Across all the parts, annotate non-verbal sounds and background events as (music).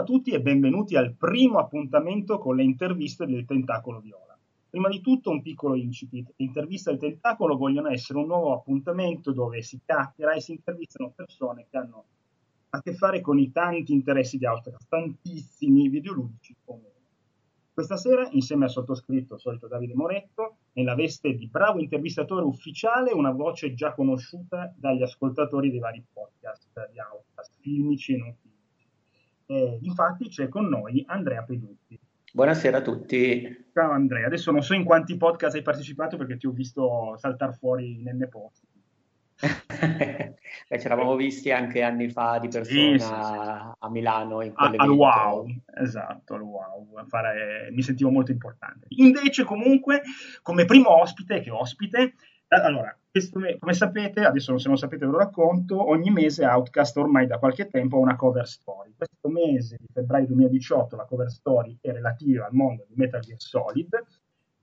a tutti e benvenuti al primo appuntamento con le interviste del Tentacolo Viola. Prima di tutto un piccolo incipit. Le interviste del Tentacolo vogliono essere un nuovo appuntamento dove si chiacchiera e si intervistano persone che hanno a che fare con i tanti interessi di Outcast, tantissimi videoludici come questa sera, insieme al sottoscritto, solito Davide Moretto, nella veste di bravo intervistatore ufficiale, una voce già conosciuta dagli ascoltatori dei vari podcast di Outcast, filmici e non filmici. Eh, infatti c'è con noi Andrea Pedutti. Buonasera a tutti. Ciao Andrea, adesso non so in quanti podcast hai partecipato perché ti ho visto saltare fuori nelle posti. (laughs) Beh, ci eravamo visti anche anni fa di persona sì, sì, sì. a Milano. In a, al wow, esatto, al wow. Fare, mi sentivo molto importante. Invece, comunque, come primo ospite, che ospite, allora, come sapete, adesso se non sapete ve lo racconto, ogni mese Outcast ormai da qualche tempo ha una cover story. Questo mese di febbraio 2018 la cover story è relativa al mondo di Metal Gear Solid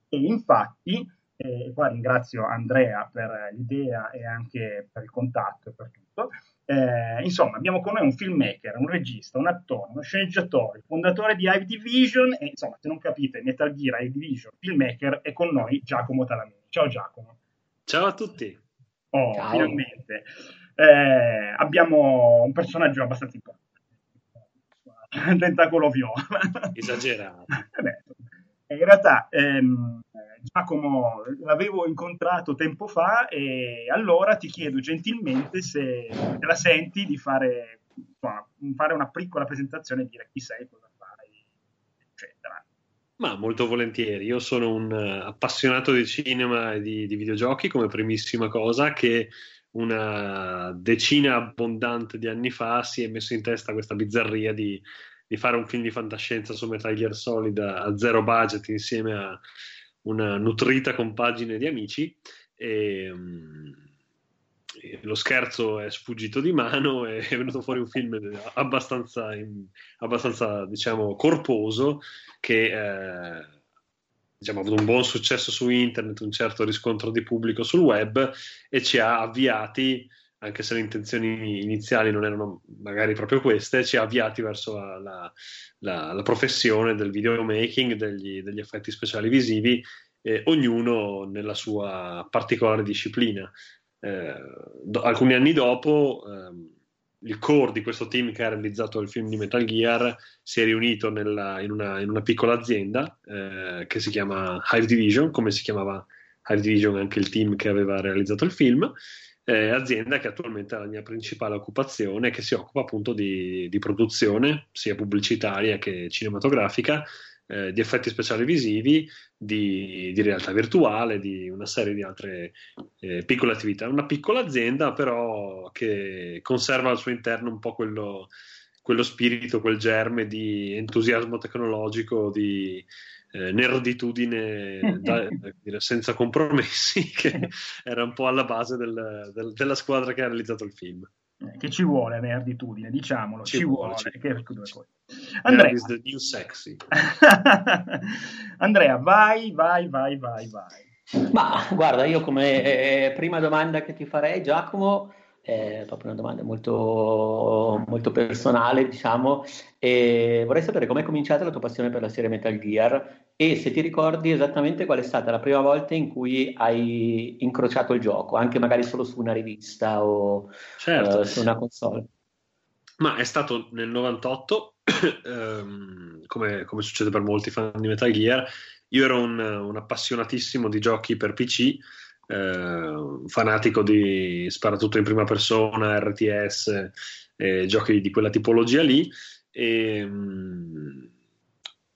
e infatti e qua ringrazio Andrea per l'idea e anche per il contatto e per tutto. Eh, insomma, abbiamo con noi un filmmaker, un regista, un attore, uno sceneggiatore, fondatore di Hive Division e insomma, se non capite, Metal Gear, Hive Division, filmmaker, è con noi Giacomo Talamini. Ciao Giacomo. Ciao a tutti. Oh, Ciao. finalmente. Eh, abbiamo un personaggio abbastanza importante. (laughs) Tentacolo viola. Esagerato. (laughs) Eh in realtà ehm, Giacomo l'avevo incontrato tempo fa e allora ti chiedo gentilmente se te la senti di fare, insomma, fare una piccola presentazione e dire chi sei, cosa fai, eccetera. Ma molto volentieri, io sono un appassionato di cinema e di, di videogiochi come primissima cosa che una decina abbondante di anni fa si è messo in testa questa bizzarria di, di fare un film di fantascienza su Metal Gear Solid a, zero budget insieme a una nutrita compagine di amici. E, um, lo scherzo è sfuggito di mano e (laughs) è venuto fuori un film abbastanza, abbastanza diciamo, corposo che eh, diciamo, ha avuto un buon successo su internet, un certo riscontro di pubblico sul web e ci ha avviati anche se le intenzioni iniziali non erano magari proprio queste, ci ha avviati verso la, la, la, la professione del videomaking, degli, degli effetti speciali visivi, eh, ognuno nella sua particolare disciplina. Eh, do, alcuni anni dopo, ehm, il core di questo team che ha realizzato il film di Metal Gear si è riunito nella, in, una, in, una, piccola azienda eh, che si chiama Hive Division, come si chiamava Hive Division anche il team che aveva realizzato il film eh, azienda che attualmente è la mia principale occupazione, che si occupa appunto di, di produzione sia pubblicitaria che cinematografica, eh, di effetti speciali visivi, di, di, realtà virtuale, di una serie di altre eh, piccole attività. Una piccola azienda però che conserva al suo interno un po' quello, quello spirito, quel germe di entusiasmo tecnologico, di eh, nerditudine da, (laughs) dire, senza compromessi, (laughs) che era un po' alla base del, del, della squadra che ha realizzato il film. Eh, che ci vuole nerditudine, diciamolo, ci, ci vuole. vuole ci, che. Andrea, is the new sexy. (laughs) Andrea, vai, vai, vai, vai, vai. Ma guarda, io come eh, prima domanda che ti farei, Giacomo, è proprio una domanda molto, molto personale, diciamo, e vorrei sapere com'è cominciata la tua passione per la serie Metal Gear e se ti ricordi esattamente qual è stata la prima volta in cui hai incrociato il gioco, anche magari solo su una rivista o certo. uh, su una console. Ma è stato nel 98, um, (coughs) come, come, succede per molti fan di Metal Gear, io ero un, un appassionatissimo di giochi per PC, eh, fanatico di sparatutto in prima persona, RTS, eh, giochi di quella tipologia lì. E, um,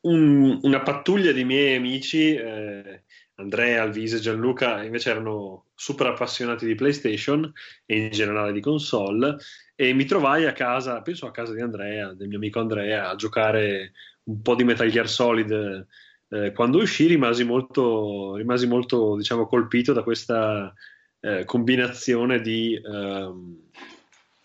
un, una pattuglia di miei amici, eh, Andrea, Alvise Gianluca, invece erano super appassionati di PlayStation e in generale di console. E mi trovai a casa, penso a casa di Andrea, del mio amico Andrea, a giocare un po' di Metal Gear Solid eh, quando uscì rimasi molto, rimasi molto diciamo, colpito da questa eh, combinazione di, ehm,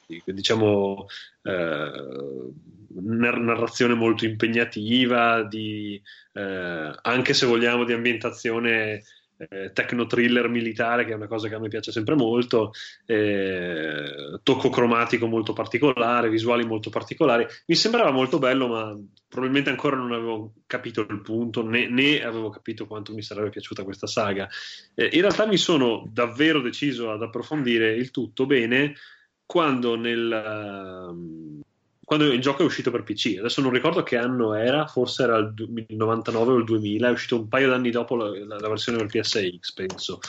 di diciamo, eh, narrazione molto impegnativa, di, eh, anche se vogliamo di ambientazione eh, techno thriller militare, che è una cosa che a me piace sempre molto, eh, tocco cromatico molto particolare, visuali molto particolari. Mi sembrava molto bello, ma probabilmente ancora non avevo capito il punto, né, né avevo capito quanto mi sarebbe piaciuta questa saga. Eh, in realtà mi sono davvero deciso ad approfondire il tutto bene quando nel. Uh, quando il gioco è uscito per PC. Adesso non ricordo che anno era, forse era il 99 o il 2000, è uscito un paio d'anni dopo la, la, versione per PSX, penso.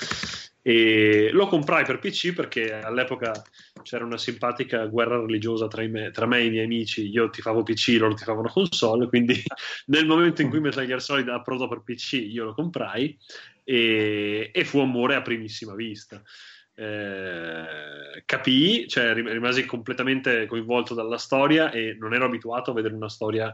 E lo comprai per PC perché all'epoca c'era una simpatica guerra religiosa tra, me, tra me e i miei amici. Io ti favo PC, loro ti favano console. Quindi (laughs) nel momento in cui Metal Gear Solid approdò per PC, io lo comprai e, e fu amore a primissima vista eh, capii, cioè rimasi completamente coinvolto dalla storia e non ero abituato a vedere una storia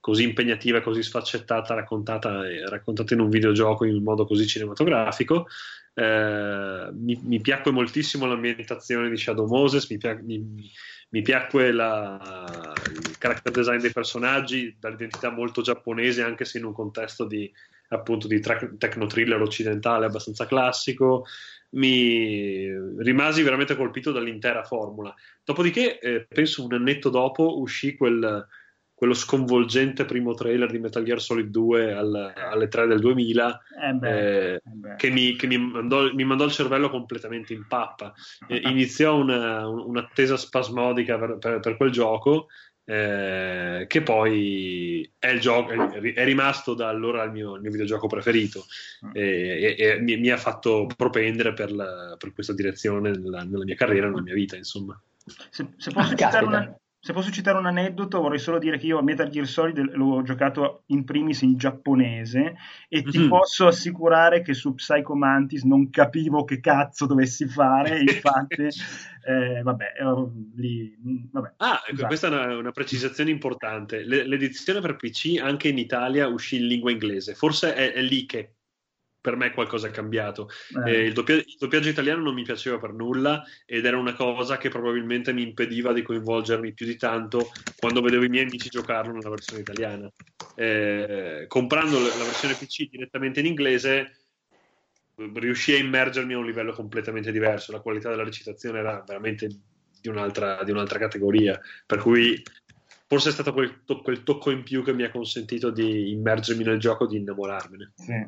così impegnativa, così sfaccettata, raccontata, raccontata in un videogioco in un modo così cinematografico. Eh, mi, mi, piacque moltissimo l'ambientazione di Shadow Moses, mi, pia- mi, mi piacque la, il character design dei personaggi, dall'identità molto giapponese, anche se in un contesto di appunto di tra- techno thriller occidentale abbastanza classico mi rimasi veramente colpito dall'intera formula. Dopodiché, eh, penso un annetto dopo, uscì quel, quello sconvolgente primo trailer di Metal Gear Solid 2 al, alle 3 del 2000 eh beh, eh, eh che, mi, che mi, mandò, mi, mandò, il cervello completamente in pappa. Eh, iniziò una, un'attesa spasmodica per, per, per quel gioco eh, che poi è, il gioco, è, rimasto da allora il mio, il mio videogioco preferito mm. e, e, e mi, mi, ha fatto propendere per, la, per questa direzione nella, nella, mia carriera, nella mia vita, insomma. Se, se posso ah, citare una, se posso citare un aneddoto, vorrei solo dire che io a Metal Gear Solid l'ho giocato in primis in giapponese e ti mm-hmm. posso assicurare che su Psycho Mantis non capivo che cazzo dovessi fare, (laughs) infatti, eh, vabbè, lì, vabbè, Ah, esatto. questa è una, una precisazione importante. l'edizione per PC anche in Italia uscì in lingua inglese, forse è, è lì che per me qualcosa è cambiato. Eh. Eh, il, doppia- il, doppiaggio italiano non mi piaceva per nulla ed era una cosa che probabilmente mi impediva di coinvolgermi più di tanto quando vedevo i miei amici giocarlo nella versione italiana. Eh, comprando la versione PC direttamente in inglese riuscì a immergermi a un livello completamente diverso, la qualità della recitazione era veramente di un'altra, di un'altra categoria, per cui forse è stato quel, to- quel, tocco in più che mi ha consentito di immergermi nel gioco, di innamorarmene. Sì.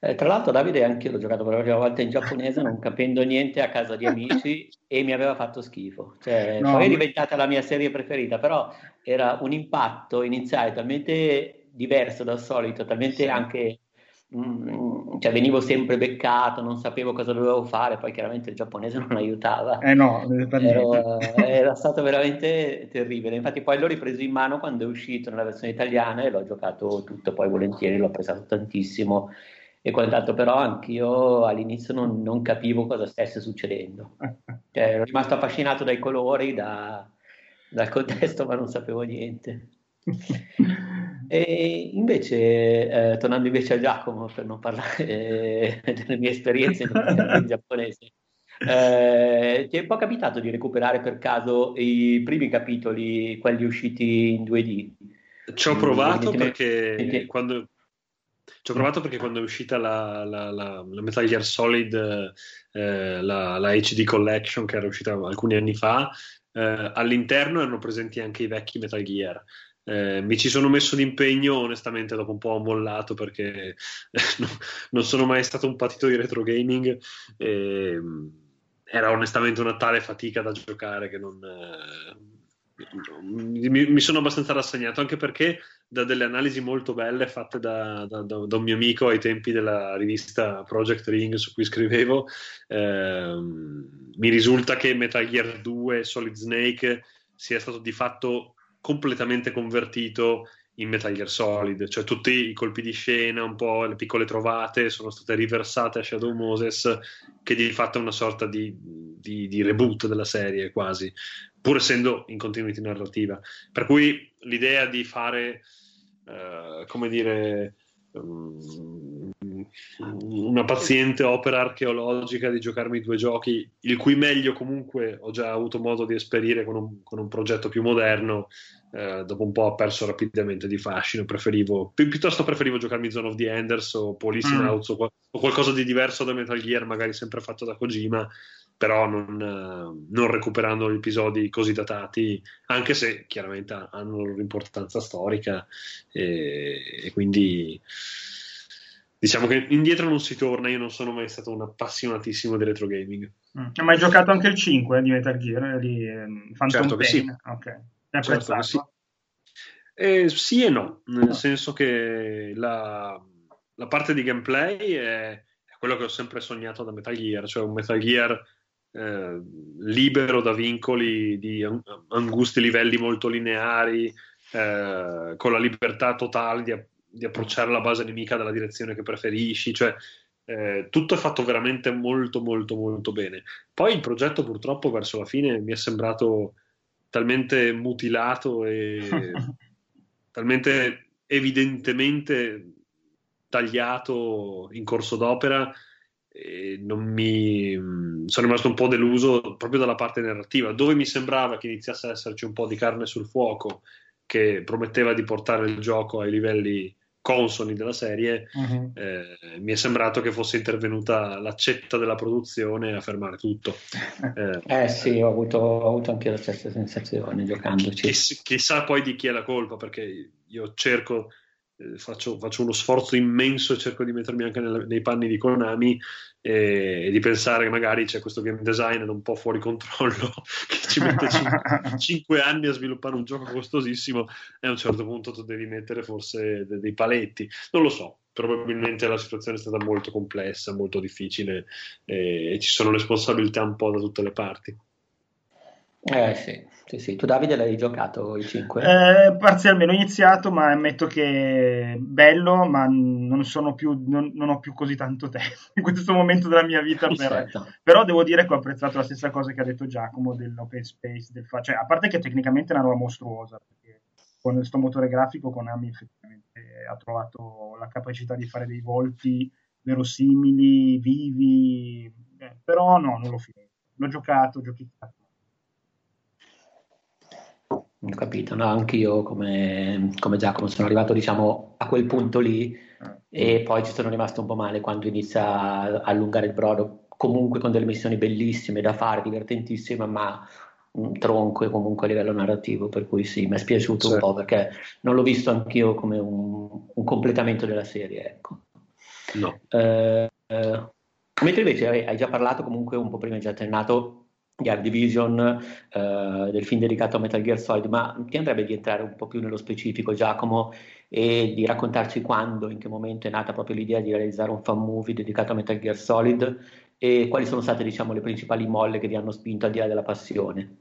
Eh, tra l'altro Davide anche io l'ho giocato per la prima volta in giapponese non capendo niente a casa di amici e mi aveva fatto schifo. Cioè, no, poi è diventata la mia serie preferita, però era un impatto iniziale talmente diverso dal solito, talmente sì. anche... Mm, cioè venivo sempre beccato, non sapevo cosa dovevo fare, poi chiaramente il giapponese (laughs) non aiutava. Eh no, Ero, era stato veramente terribile. Infatti poi l'ho ripreso in mano quando è uscito nella versione italiana e l'ho giocato tutto poi volentieri, l'ho apprezzato tantissimo e quant'altro, però anch'io all'inizio non, non capivo cosa stesse succedendo. (laughs) Cioè, ero rimasto affascinato dai colori, da, dal contesto, ma non sapevo niente. (laughs) E invece, eh, tornando invece a Giacomo, per non parlare eh, delle mie esperienze (laughs) in giapponese, eh, ti è un po' capitato di recuperare per caso i primi capitoli, quelli usciti in 2D? Ci ho provato perché quando, ci ho provato perché quando è uscita la, la, la, la Metal Gear Solid, eh, la, HD Collection, che era uscita alcuni anni fa, eh, all'interno erano presenti anche i vecchi Metal Gear. Eh, mi ci sono messo d'impegno, onestamente dopo un po' ho mollato perché (laughs) non sono mai stato un patito di retro gaming. E, era onestamente una tale fatica da giocare che non, eh, mi, mi, sono abbastanza rassegnato, anche perché da delle analisi molto belle fatte da, da, da, un mio amico ai tempi della rivista Project Ring su cui scrivevo, ehm, mi risulta che Metal Gear 2 Solid Snake sia stato di fatto completamente convertito in Metal Gear Solid, cioè tutti i colpi di scena, un po' le piccole trovate sono state riversate a Shadow Moses, che di fatto è una sorta di, di, di reboot della serie quasi, pur essendo in continuity narrativa. Per cui l'idea di fare, uh, come dire, um, una paziente opera archeologica di giocarmi due giochi, il cui meglio comunque ho già avuto modo di esperire con un, con un progetto più moderno, eh, dopo un po' ha perso rapidamente di fascino. Preferivo, pi- piuttosto preferivo giocarmi Zone of the Enders o Police mm. House o, qual- o, qualcosa di diverso da Metal Gear, magari sempre fatto da Kojima, però non, eh, non, recuperando gli episodi così datati, anche se chiaramente hanno la loro importanza storica e, e quindi diciamo che indietro non si torna. Io non sono mai stato un appassionatissimo di retro gaming. Mm. Hai mai giocato anche il 5 di Metal Gear di ehm, Phantom certo Pain? Sì. Ok. Certo che sì. Eh, sì e no, nel senso che la, la parte di gameplay è, quello che ho sempre sognato da Metal Gear, cioè un Metal Gear eh, libero da vincoli di angusti livelli molto lineari, eh, con la libertà totale di, di, approcciare la base nemica dalla direzione che preferisci, cioè eh, tutto è fatto veramente molto molto molto bene. Poi il progetto purtroppo verso la fine mi è sembrato talmente mutilato e (laughs) talmente evidentemente tagliato in corso d'opera non mi sono rimasto un po' deluso proprio dalla parte narrativa dove mi sembrava che iniziasse ad esserci un po' di carne sul fuoco che prometteva di portare il gioco ai livelli consoni della serie, uh-huh. eh, mi è sembrato che fosse intervenuta l'accetta della produzione a fermare tutto. (laughs) Eh, eh sì, ho avuto, ho avuto, anche la stessa sensazione giocandoci. Chiss- chissà poi di chi è la colpa, perché io cerco eh, faccio, faccio, uno sforzo immenso e cerco di mettermi anche nella, nei panni di Konami e, di pensare che magari c'è questo game designer un po' fuori controllo (laughs) che ci mette 5 (laughs) anni a sviluppare un gioco costosissimo e a un certo punto tu devi mettere forse de, dei paletti. Non lo so, probabilmente la situazione è stata molto complessa, molto difficile e, e ci sono responsabilità un po' da tutte le parti. Eh sì, sì, sì. Tu Davide l'hai giocato il 5? Eh, parzialmente, ho iniziato, ma ammetto che è bello, ma non, più, non, non, ho più così tanto tempo (laughs) in questo momento della mia vita. Per... Certo. Però devo dire che ho apprezzato la stessa cosa che ha detto Giacomo dell'open space, del fa... cioè, a parte che tecnicamente è una roba mostruosa, perché con questo motore grafico Konami effettivamente ha trovato la capacità di fare dei volti verosimili, vivi, eh, però no, non l'ho finito. L'ho giocato, giochiccato ho capito, no? anche io come, come, Giacomo sono arrivato diciamo a quel punto lì e poi ci sono rimasto un po' male quando inizia a allungare il brodo, comunque con delle missioni bellissime da fare, divertentissime, ma un tronco e comunque a livello narrativo, per cui sì, mi è spiaciuto certo. un po' perché non l'ho visto anch'io come un, un completamento della serie, ecco. No. Eh, eh, mentre invece hai già parlato comunque un po' prima, hai già accennato di Art Division, eh, del film dedicato a Metal Gear Solid, ma ti andrebbe di entrare un po' più nello specifico, Giacomo, e di raccontarci quando, in che momento è nata proprio l'idea di realizzare un fan movie dedicato a Metal Gear Solid e quali sono state, diciamo, le principali molle che vi hanno spinto al di là della passione?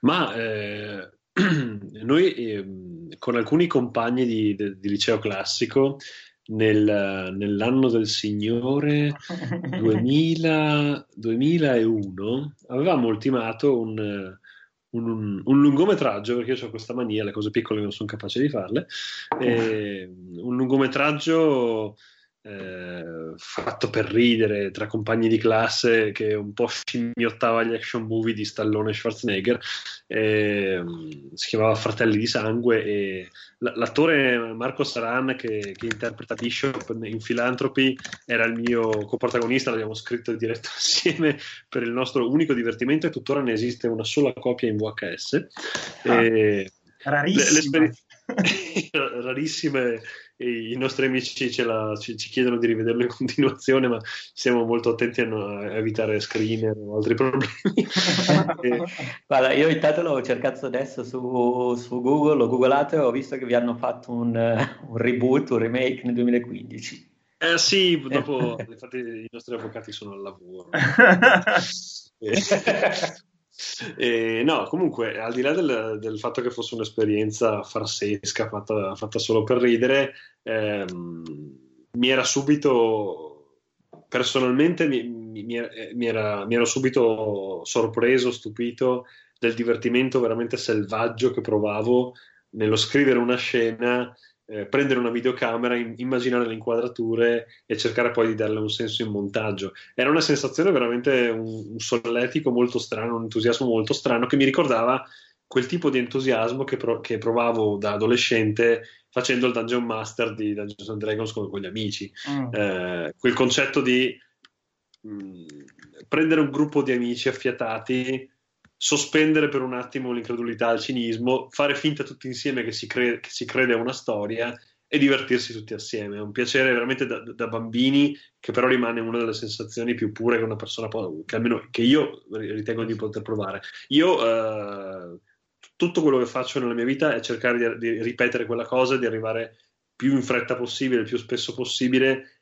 Ma eh, (clears throat) noi eh, con alcuni compagni di, di, di liceo classico nel, nell'anno del Signore 2000, 2001 avevamo ultimato un, un, un, lungometraggio, perché io ho questa mania, le cose piccole non sono capace di farle, un lungometraggio eh, fatto per ridere tra compagni di classe che un po' scimmiottava gli action movie di Stallone e Schwarzenegger eh, si chiamava Fratelli di Sangue e l'attore Marco Saran che, che, interpreta Bishop in Philanthropy era il mio coprotagonista l'abbiamo scritto e diretto (laughs) assieme per il nostro unico divertimento e tuttora ne esiste una sola copia in VHS ah, e, rarissima (laughs) rarissime i nostri amici la, ci, ci, chiedono di rivederlo in continuazione, ma siamo molto attenti a, no, a evitare screener o altri problemi. (laughs) e... Guarda, io intanto l'ho cercato adesso su, su, Google, l'ho googolato e ho visto che vi hanno fatto un, un reboot, un remake nel 2015. Eh sì, dopo infatti i nostri avvocati sono al lavoro. (laughs) E, no, comunque, al di là del, del, fatto che fosse un'esperienza farsesca fatta, fatta solo per ridere, ehm, mi era subito, personalmente, mi, mi, mi, era, mi ero subito sorpreso, stupito del divertimento veramente selvaggio che provavo nello scrivere una scena eh, prendere una videocamera, in, immaginare le inquadrature e cercare poi di darle un senso in montaggio. Era una sensazione veramente un, un solletico molto strano, un entusiasmo molto strano che mi ricordava quel tipo di entusiasmo che, pro- che, provavo da adolescente facendo il Dungeon Master di Dungeons and Dragons con, con gli amici. Mm. Eh, quel concetto di mh, mm, prendere un gruppo di amici affiatati, sospendere per un attimo l'incredulità, il cinismo, fare finta tutti insieme che si, cre- che si crede a una storia e divertirsi tutti assieme. È un piacere veramente da, da, bambini, che però rimane una delle sensazioni più pure che una persona può, che almeno che io ritengo di poter provare. Io eh, tutto quello che faccio nella mia vita è cercare di, di ripetere quella cosa, di arrivare più in fretta possibile, il più spesso possibile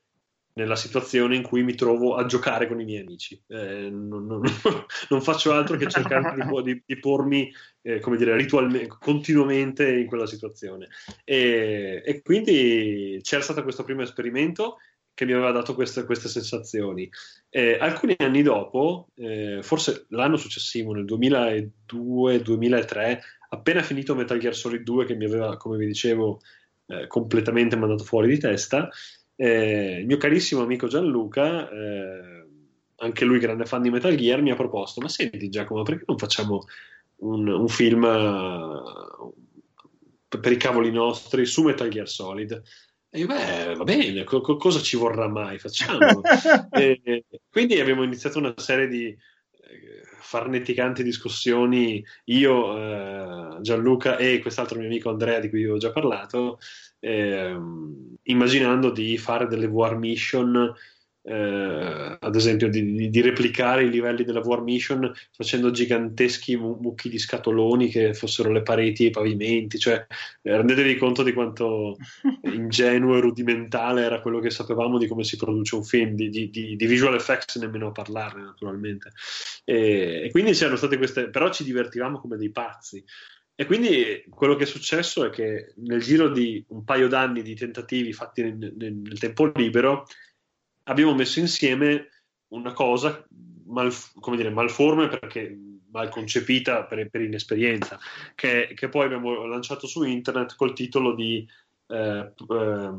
nella situazione in cui mi trovo a giocare con i miei amici. Eh, non, non, (laughs) non, faccio altro che cercare di, di, di pormi, eh, come dire, ritualmente, continuamente in quella situazione. E, e, quindi c'era stato questo primo esperimento che mi aveva dato queste, queste sensazioni. Eh, alcuni anni dopo, eh, forse l'anno successivo, nel 2002-2003, appena finito Metal Gear Solid 2, che mi aveva, come vi dicevo, eh, completamente mandato fuori di testa, eh, il mio carissimo amico Gianluca, eh, anche lui grande fan di Metal Gear, mi ha proposto: Ma senti, Giacomo, perché non facciamo un, un film uh, per i cavoli nostri su Metal Gear Solid? E io, beh, va bene, co- cosa ci vorrà mai? Facciamo. (laughs) e, quindi abbiamo iniziato una serie di eh, farneticanti discussioni, io, eh, Gianluca e quest'altro mio amico Andrea di cui vi ho già parlato, ehm, immaginando di fare delle war mission, eh, ad esempio di, di, replicare i livelli della war mission facendo giganteschi mucchi di scatoloni che fossero le pareti e i pavimenti, cioè eh, rendetevi conto di quanto (laughs) ingenuo e rudimentale era quello che sapevamo di come si produce un film, di, di, di visual effects nemmeno a parlarne naturalmente. E, e quindi c'erano state queste, però ci divertivamo come dei pazzi. E quindi quello che è successo è che nel giro di un paio d'anni di tentativi fatti nel, nel tempo libero abbiamo messo insieme una cosa mal, come dire, malforme perché mal concepita per, per inesperienza, che, che, poi abbiamo lanciato su internet col titolo di eh, eh,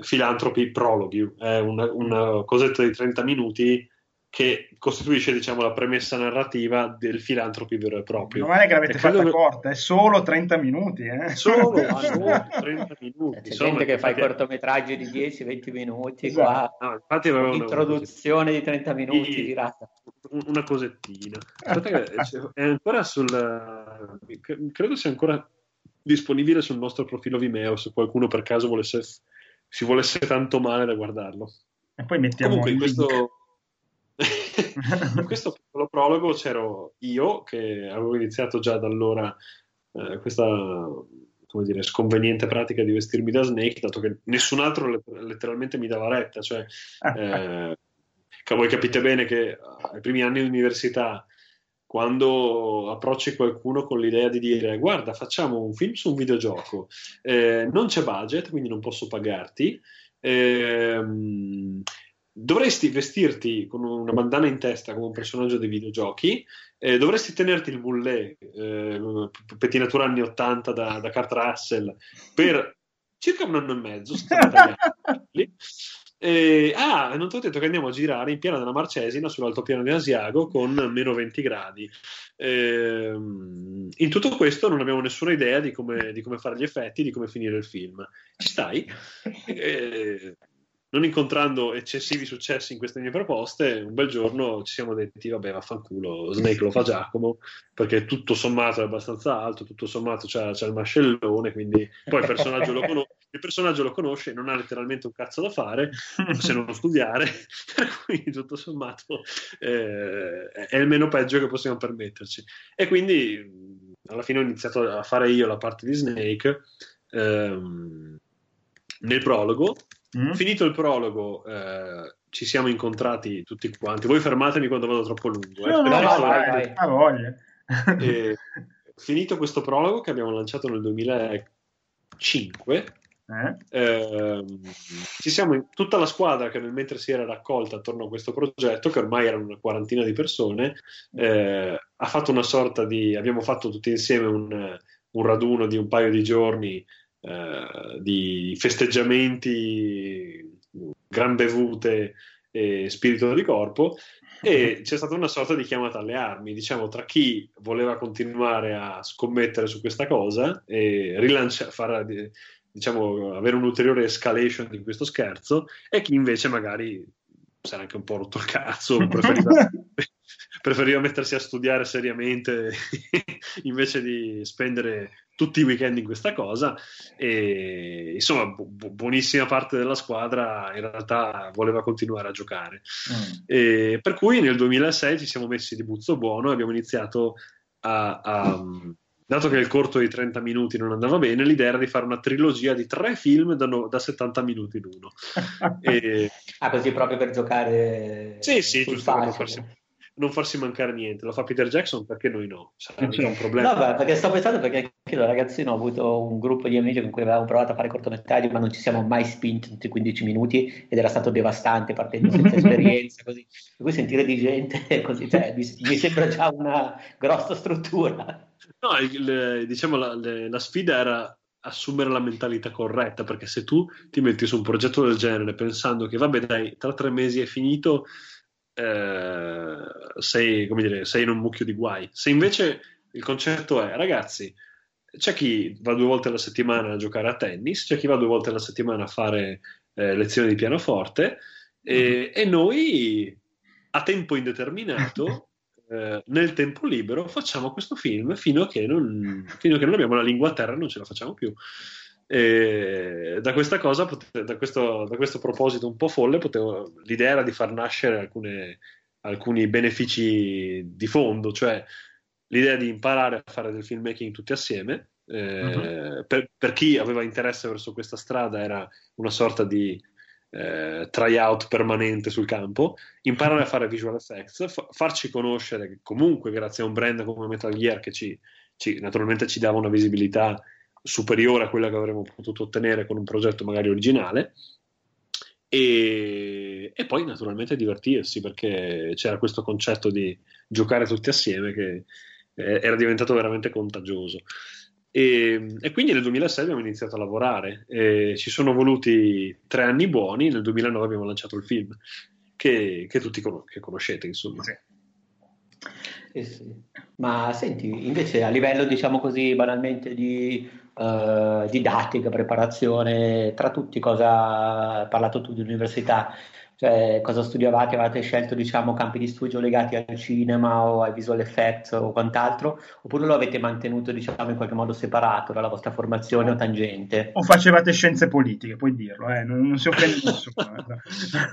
Philanthropy Prologue, è una, una cosetta di 30 minuti che costituisce diciamo, la premessa narrativa del filantropi vero e proprio. Non è che l'avete fatta che... corta, è solo 30 minuti. Eh? Solo (laughs) 30 minuti. C'è gente che fa i cortometraggi di 10-20 minuti, esatto. qua no, infatti un'introduzione di 30 minuti sì, girata. Una cosettina. è ancora sul... credo sia ancora disponibile sul nostro profilo Vimeo se qualcuno per caso volesse, si volesse tanto male da guardarlo. E poi mettiamo Comunque, in questo in (laughs) questo piccolo prologo c'ero io, che avevo iniziato già da allora eh, questa come dire, sconveniente pratica di vestirmi da Snake, dato che nessun altro letteralmente mi dava retta. Cioè, (laughs) eh, voi capite bene che ai primi anni di università, quando approcci qualcuno con l'idea di dire guarda, facciamo un film su un videogioco, eh, non c'è budget, quindi non posso pagarti. Ehm, dovresti vestirti con una bandana in testa come un personaggio dei videogiochi, eh, dovresti tenerti il mullet, eh, pettinatura anni 80 da, da Kurt Russell, per circa un anno e mezzo, (laughs) e, ah, non ti ho detto che andiamo a girare in piena della Marcesina sull'altopiano di Asiago con meno 20 gradi. Eh, in tutto questo non abbiamo nessuna idea di come, di come, fare gli effetti, di come finire il film. Ci stai? (laughs) Eh, non incontrando eccessivi successi in queste mie proposte, un bel giorno ci siamo detti, vabbè, vaffanculo, Snake lo fa Giacomo, perché tutto sommato è abbastanza alto, tutto sommato c'è, c'è il mascellone, quindi poi il personaggio, lo conosce, il personaggio lo conosce non ha letteralmente un cazzo da fare, se non studiare, (laughs) cui tutto sommato eh, è il meno peggio che possiamo permetterci. E quindi alla fine ho iniziato a fare io la parte di Snake ehm, nel prologo Mm. Finito il prologo, eh, ci siamo incontrati tutti quanti. Voi fermatemi quando vado troppo lungo. Eh. No, no, vai, vai. voglia. E, finito questo prologo che abbiamo lanciato nel 2005, eh? Eh, ci siamo in, tutta la squadra che nel mentre si era raccolta attorno a questo progetto, che ormai erano una quarantina di persone, eh, ha fatto una sorta di. Abbiamo fatto tutti insieme un, un raduno di un paio di giorni eh, di festeggiamenti, gran bevute e spirito di corpo e c'è stata una sorta di chiamata alle armi, diciamo, tra chi voleva continuare a scommettere su questa cosa e rilanciare, far, diciamo, avere un'ulteriore escalation di questo scherzo e chi invece magari si era anche un po' rotto il cazzo, (laughs) preferiva, preferiva mettersi a studiare seriamente (laughs) invece di spendere tutti i weekend in questa cosa e insomma bu- buonissima parte della squadra in realtà voleva continuare a giocare mm. per cui nel 2006 ci siamo messi di buzzo buono e abbiamo iniziato a, a dato che il corto di 30 minuti non andava bene, l'idea era di fare una trilogia di tre film da, no, da 70 minuti l'uno. (laughs) e... Ah, così proprio per giocare sì, sì, giusto per farsi, non farsi, mancare niente. Lo fa Peter Jackson perché noi no? Sarebbe un problema. No, beh, perché sto pensando perché anche da ragazzino ho avuto un gruppo di amici con cui avevamo provato a fare cortometraggi, ma non ci siamo mai spinti tutti i 15 minuti ed era stato devastante partendo senza (laughs) esperienza. Così. Per cui sentire di gente (laughs) così, cioè, mi, mi sembra già una grossa struttura. No, il, diciamo la, le, la sfida era assumere la mentalità corretta, perché se tu ti metti su un progetto del genere pensando che vabbè dai, tra tre mesi è finito, eh, sei, come dire, sei in un mucchio di guai. Se invece il concetto è, ragazzi, c'è chi va due volte alla settimana a giocare a tennis, c'è chi va due volte alla settimana a fare eh, lezioni di pianoforte, e, mm. e noi a tempo indeterminato (laughs) eh, nel tempo libero facciamo questo film fino a, che non, fino a che non abbiamo la lingua a terra e non ce la facciamo più. E da questa cosa, da questo, da questo proposito un po' folle, potevo, l'idea era di far nascere alcune, alcuni benefici di fondo, cioè l'idea di imparare a fare del filmmaking tutti assieme. Eh, uh-huh. per, per, chi aveva interesse verso questa strada era una sorta di eh, tryout permanente sul campo, imparare a fare visual effects, fa- farci conoscere comunque grazie a un brand come Metal Gear che ci, ci, naturalmente ci dava una visibilità superiore a quella che avremmo potuto ottenere con un progetto magari originale. E, e, poi naturalmente divertirsi perché c'era questo concetto di giocare tutti assieme che eh, era diventato veramente contagioso. E, e, quindi nel 2006 abbiamo iniziato a lavorare. E ci sono voluti tre anni buoni. Nel 2009 abbiamo lanciato il film che, che tutti con- che conoscete, insomma. Sì. Eh sì. Ma senti, invece a livello, diciamo così, banalmente di uh, didattica, preparazione, tra tutti cosa hai parlato tu di università? Cioè, cosa studiavate? Avete scelto, diciamo, campi di studio legati al cinema o ai visual effects o quant'altro? Oppure lo avete mantenuto, diciamo, in qualche modo separato dalla vostra formazione o tangente? O facevate scienze politiche, puoi dirlo, eh? non, non si offende nessuno.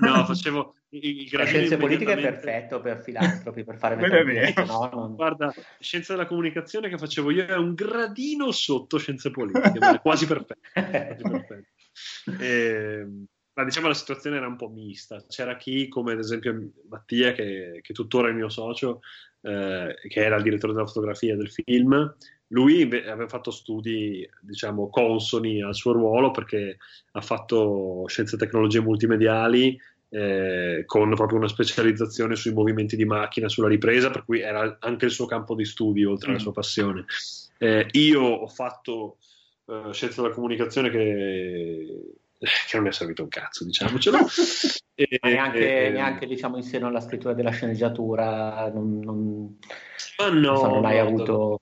(laughs) No, facevo... Il Le scienze politiche è perfetto per filantropi, per fare (laughs) le no, non... Guarda, scienza della comunicazione che facevo io è un gradino sotto scienze politiche, quasi perfetto. Quasi (laughs) perfetto. E ehm, ma diciamo la situazione era un po' mista. C'era chi, come ad esempio Mattia, che, che tuttora è il mio socio, eh, che era il direttore della fotografia del film, lui aveva fatto studi, diciamo, consoni al suo ruolo perché ha fatto scienze e tecnologie multimediali eh, con proprio una specializzazione sui movimenti di macchina, sulla ripresa, per cui era anche il suo campo di studi oltre alla mm. sua passione. Eh, io ho fatto eh, scienze della comunicazione che (laughs) che non mi è servito un cazzo, diciamocelo. (laughs) e, neanche, e, neanche diciamo, in seno alla scrittura della sceneggiatura, non, non, ma no, non hai avuto...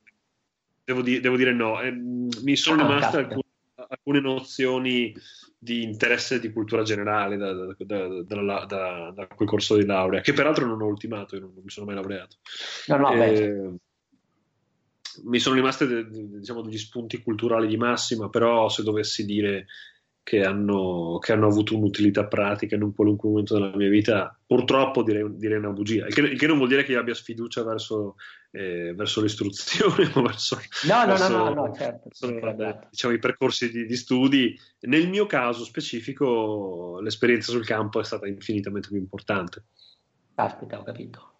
Devo, di, devo, dire no, eh, mi sono ah, rimaste alcune, alcune, nozioni di interesse di cultura generale da, da, da, da, quel corso di laurea, che peraltro non ho ultimato, io non, non mi sono mai laureato. No, no, eh, mi sono rimaste diciamo, degli spunti culturali di massima, però se dovessi dire che hanno, che hanno, avuto un'utilità pratica in un qualunque momento della mia vita, purtroppo direi, direi una bugia, il che, il che, non vuol dire che io abbia sfiducia verso, eh, verso l'istruzione (laughs) o verso, no, verso, no, no, no, certo, verso diciamo, i percorsi di, di, studi. Nel mio caso specifico l'esperienza sul campo è stata infinitamente più importante. Aspetta, ho capito.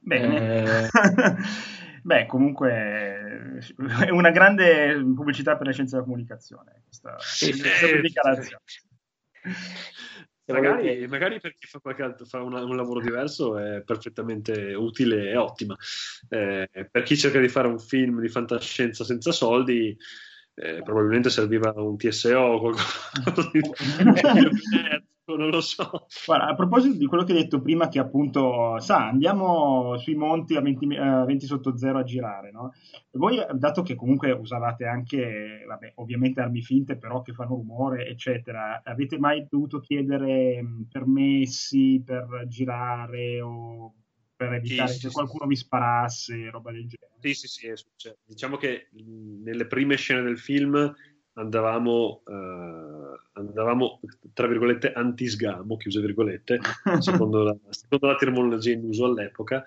Bene. Eh... (laughs) Beh, comunque è una grande pubblicità per le scienze della comunicazione, questa, sì, questa eh, dichiarazione. Magari, magari, per chi fa, qualche, fa una, un lavoro diverso è perfettamente utile e ottima. Eh, per chi cerca di fare un film di fantascienza senza soldi, eh, probabilmente serviva un TSO o qualcosa di (laughs) (laughs) non lo so. Guarda, a proposito di quello che hai detto prima, che appunto, sa, andiamo sui monti a 20, uh, 20 sotto zero a girare, no? voi, dato che comunque usavate anche, vabbè, ovviamente armi finte, però che fanno rumore, eccetera, avete mai dovuto chiedere mm, permessi per girare o per evitare sì, che sì, qualcuno sì. vi sparasse, roba del genere? Sì, sì, sì, cioè, diciamo che mm, nelle prime scene del film andavamo, uh, andavamo tra virgolette anti-sgamo, chiuse virgolette, (laughs) secondo la, secondo la terminologia in uso all'epoca,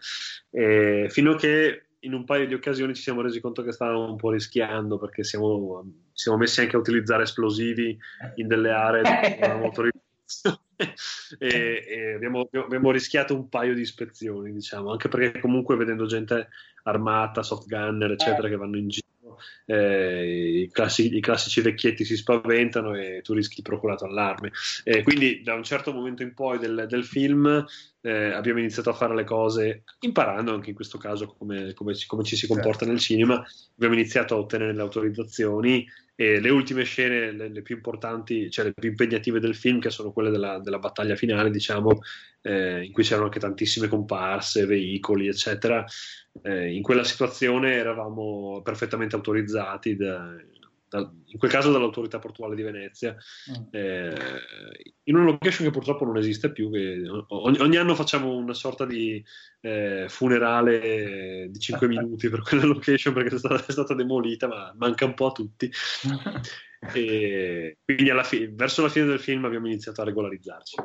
eh, fino a che in un paio di occasioni ci siamo resi conto che stavamo un po' rischiando perché siamo, siamo messi anche a utilizzare esplosivi in delle aree (laughs) molto (laughs) e, e abbiamo, abbiamo, rischiato un paio di ispezioni, diciamo, anche perché comunque vedendo gente armata, soft gunner, eccetera, che vanno in giro eh, i, classi, i, classici vecchietti si spaventano e tu rischi procurato allarme. Eh, quindi da un certo momento in poi del, del film eh, abbiamo iniziato a fare le cose imparando anche in questo caso come, come, come ci si comporta certo. nel cinema, abbiamo iniziato a ottenere le autorizzazioni e le ultime scene, le, le, più importanti, cioè le più impegnative del film, che sono quelle della, della battaglia finale, diciamo, eh, in cui c'erano anche tantissime comparse, veicoli, eccetera. Eh, in quella situazione eravamo perfettamente autorizzati da, in quel caso dall'autorità portuale di Venezia, mm. eh, in una location che purtroppo non esiste più. Ogni, ogni, anno facciamo una sorta di eh, funerale di 5 (laughs) minuti per quella location perché è stata, è stata demolita, ma manca un po' a tutti. (laughs) e quindi fi- verso la fine del film abbiamo iniziato a regolarizzarci.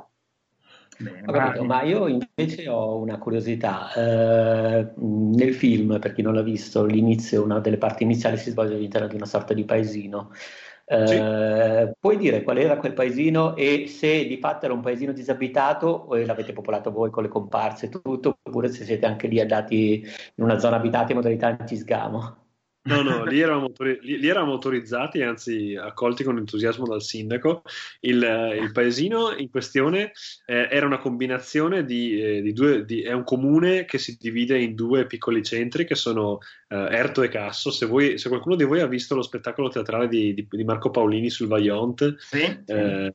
Bene, capito, ma io invece ho una curiosità. Eh, nel film, per chi non l'ha visto, l'inizio, una delle parti iniziali si svolge all'interno di una sorta di paesino. Eh, sì. Puoi dire qual era quel paesino e se di fatto era un paesino disabitato o l'avete popolato voi con le comparse e tutto, oppure se siete anche lì andati in una zona abitata in modalità anti-sgamo? No, no, lì eravamo, autori- lì eravamo, autorizzati, anzi accolti con entusiasmo dal sindaco. Il, il paesino in questione eh, era una combinazione di, eh, di due, di, è un comune che si divide in due piccoli centri che sono eh, Erto e Casso. Se, voi, se, qualcuno di voi ha visto lo spettacolo teatrale di, di Marco Paolini sul Vaillant, sì, sì. Eh,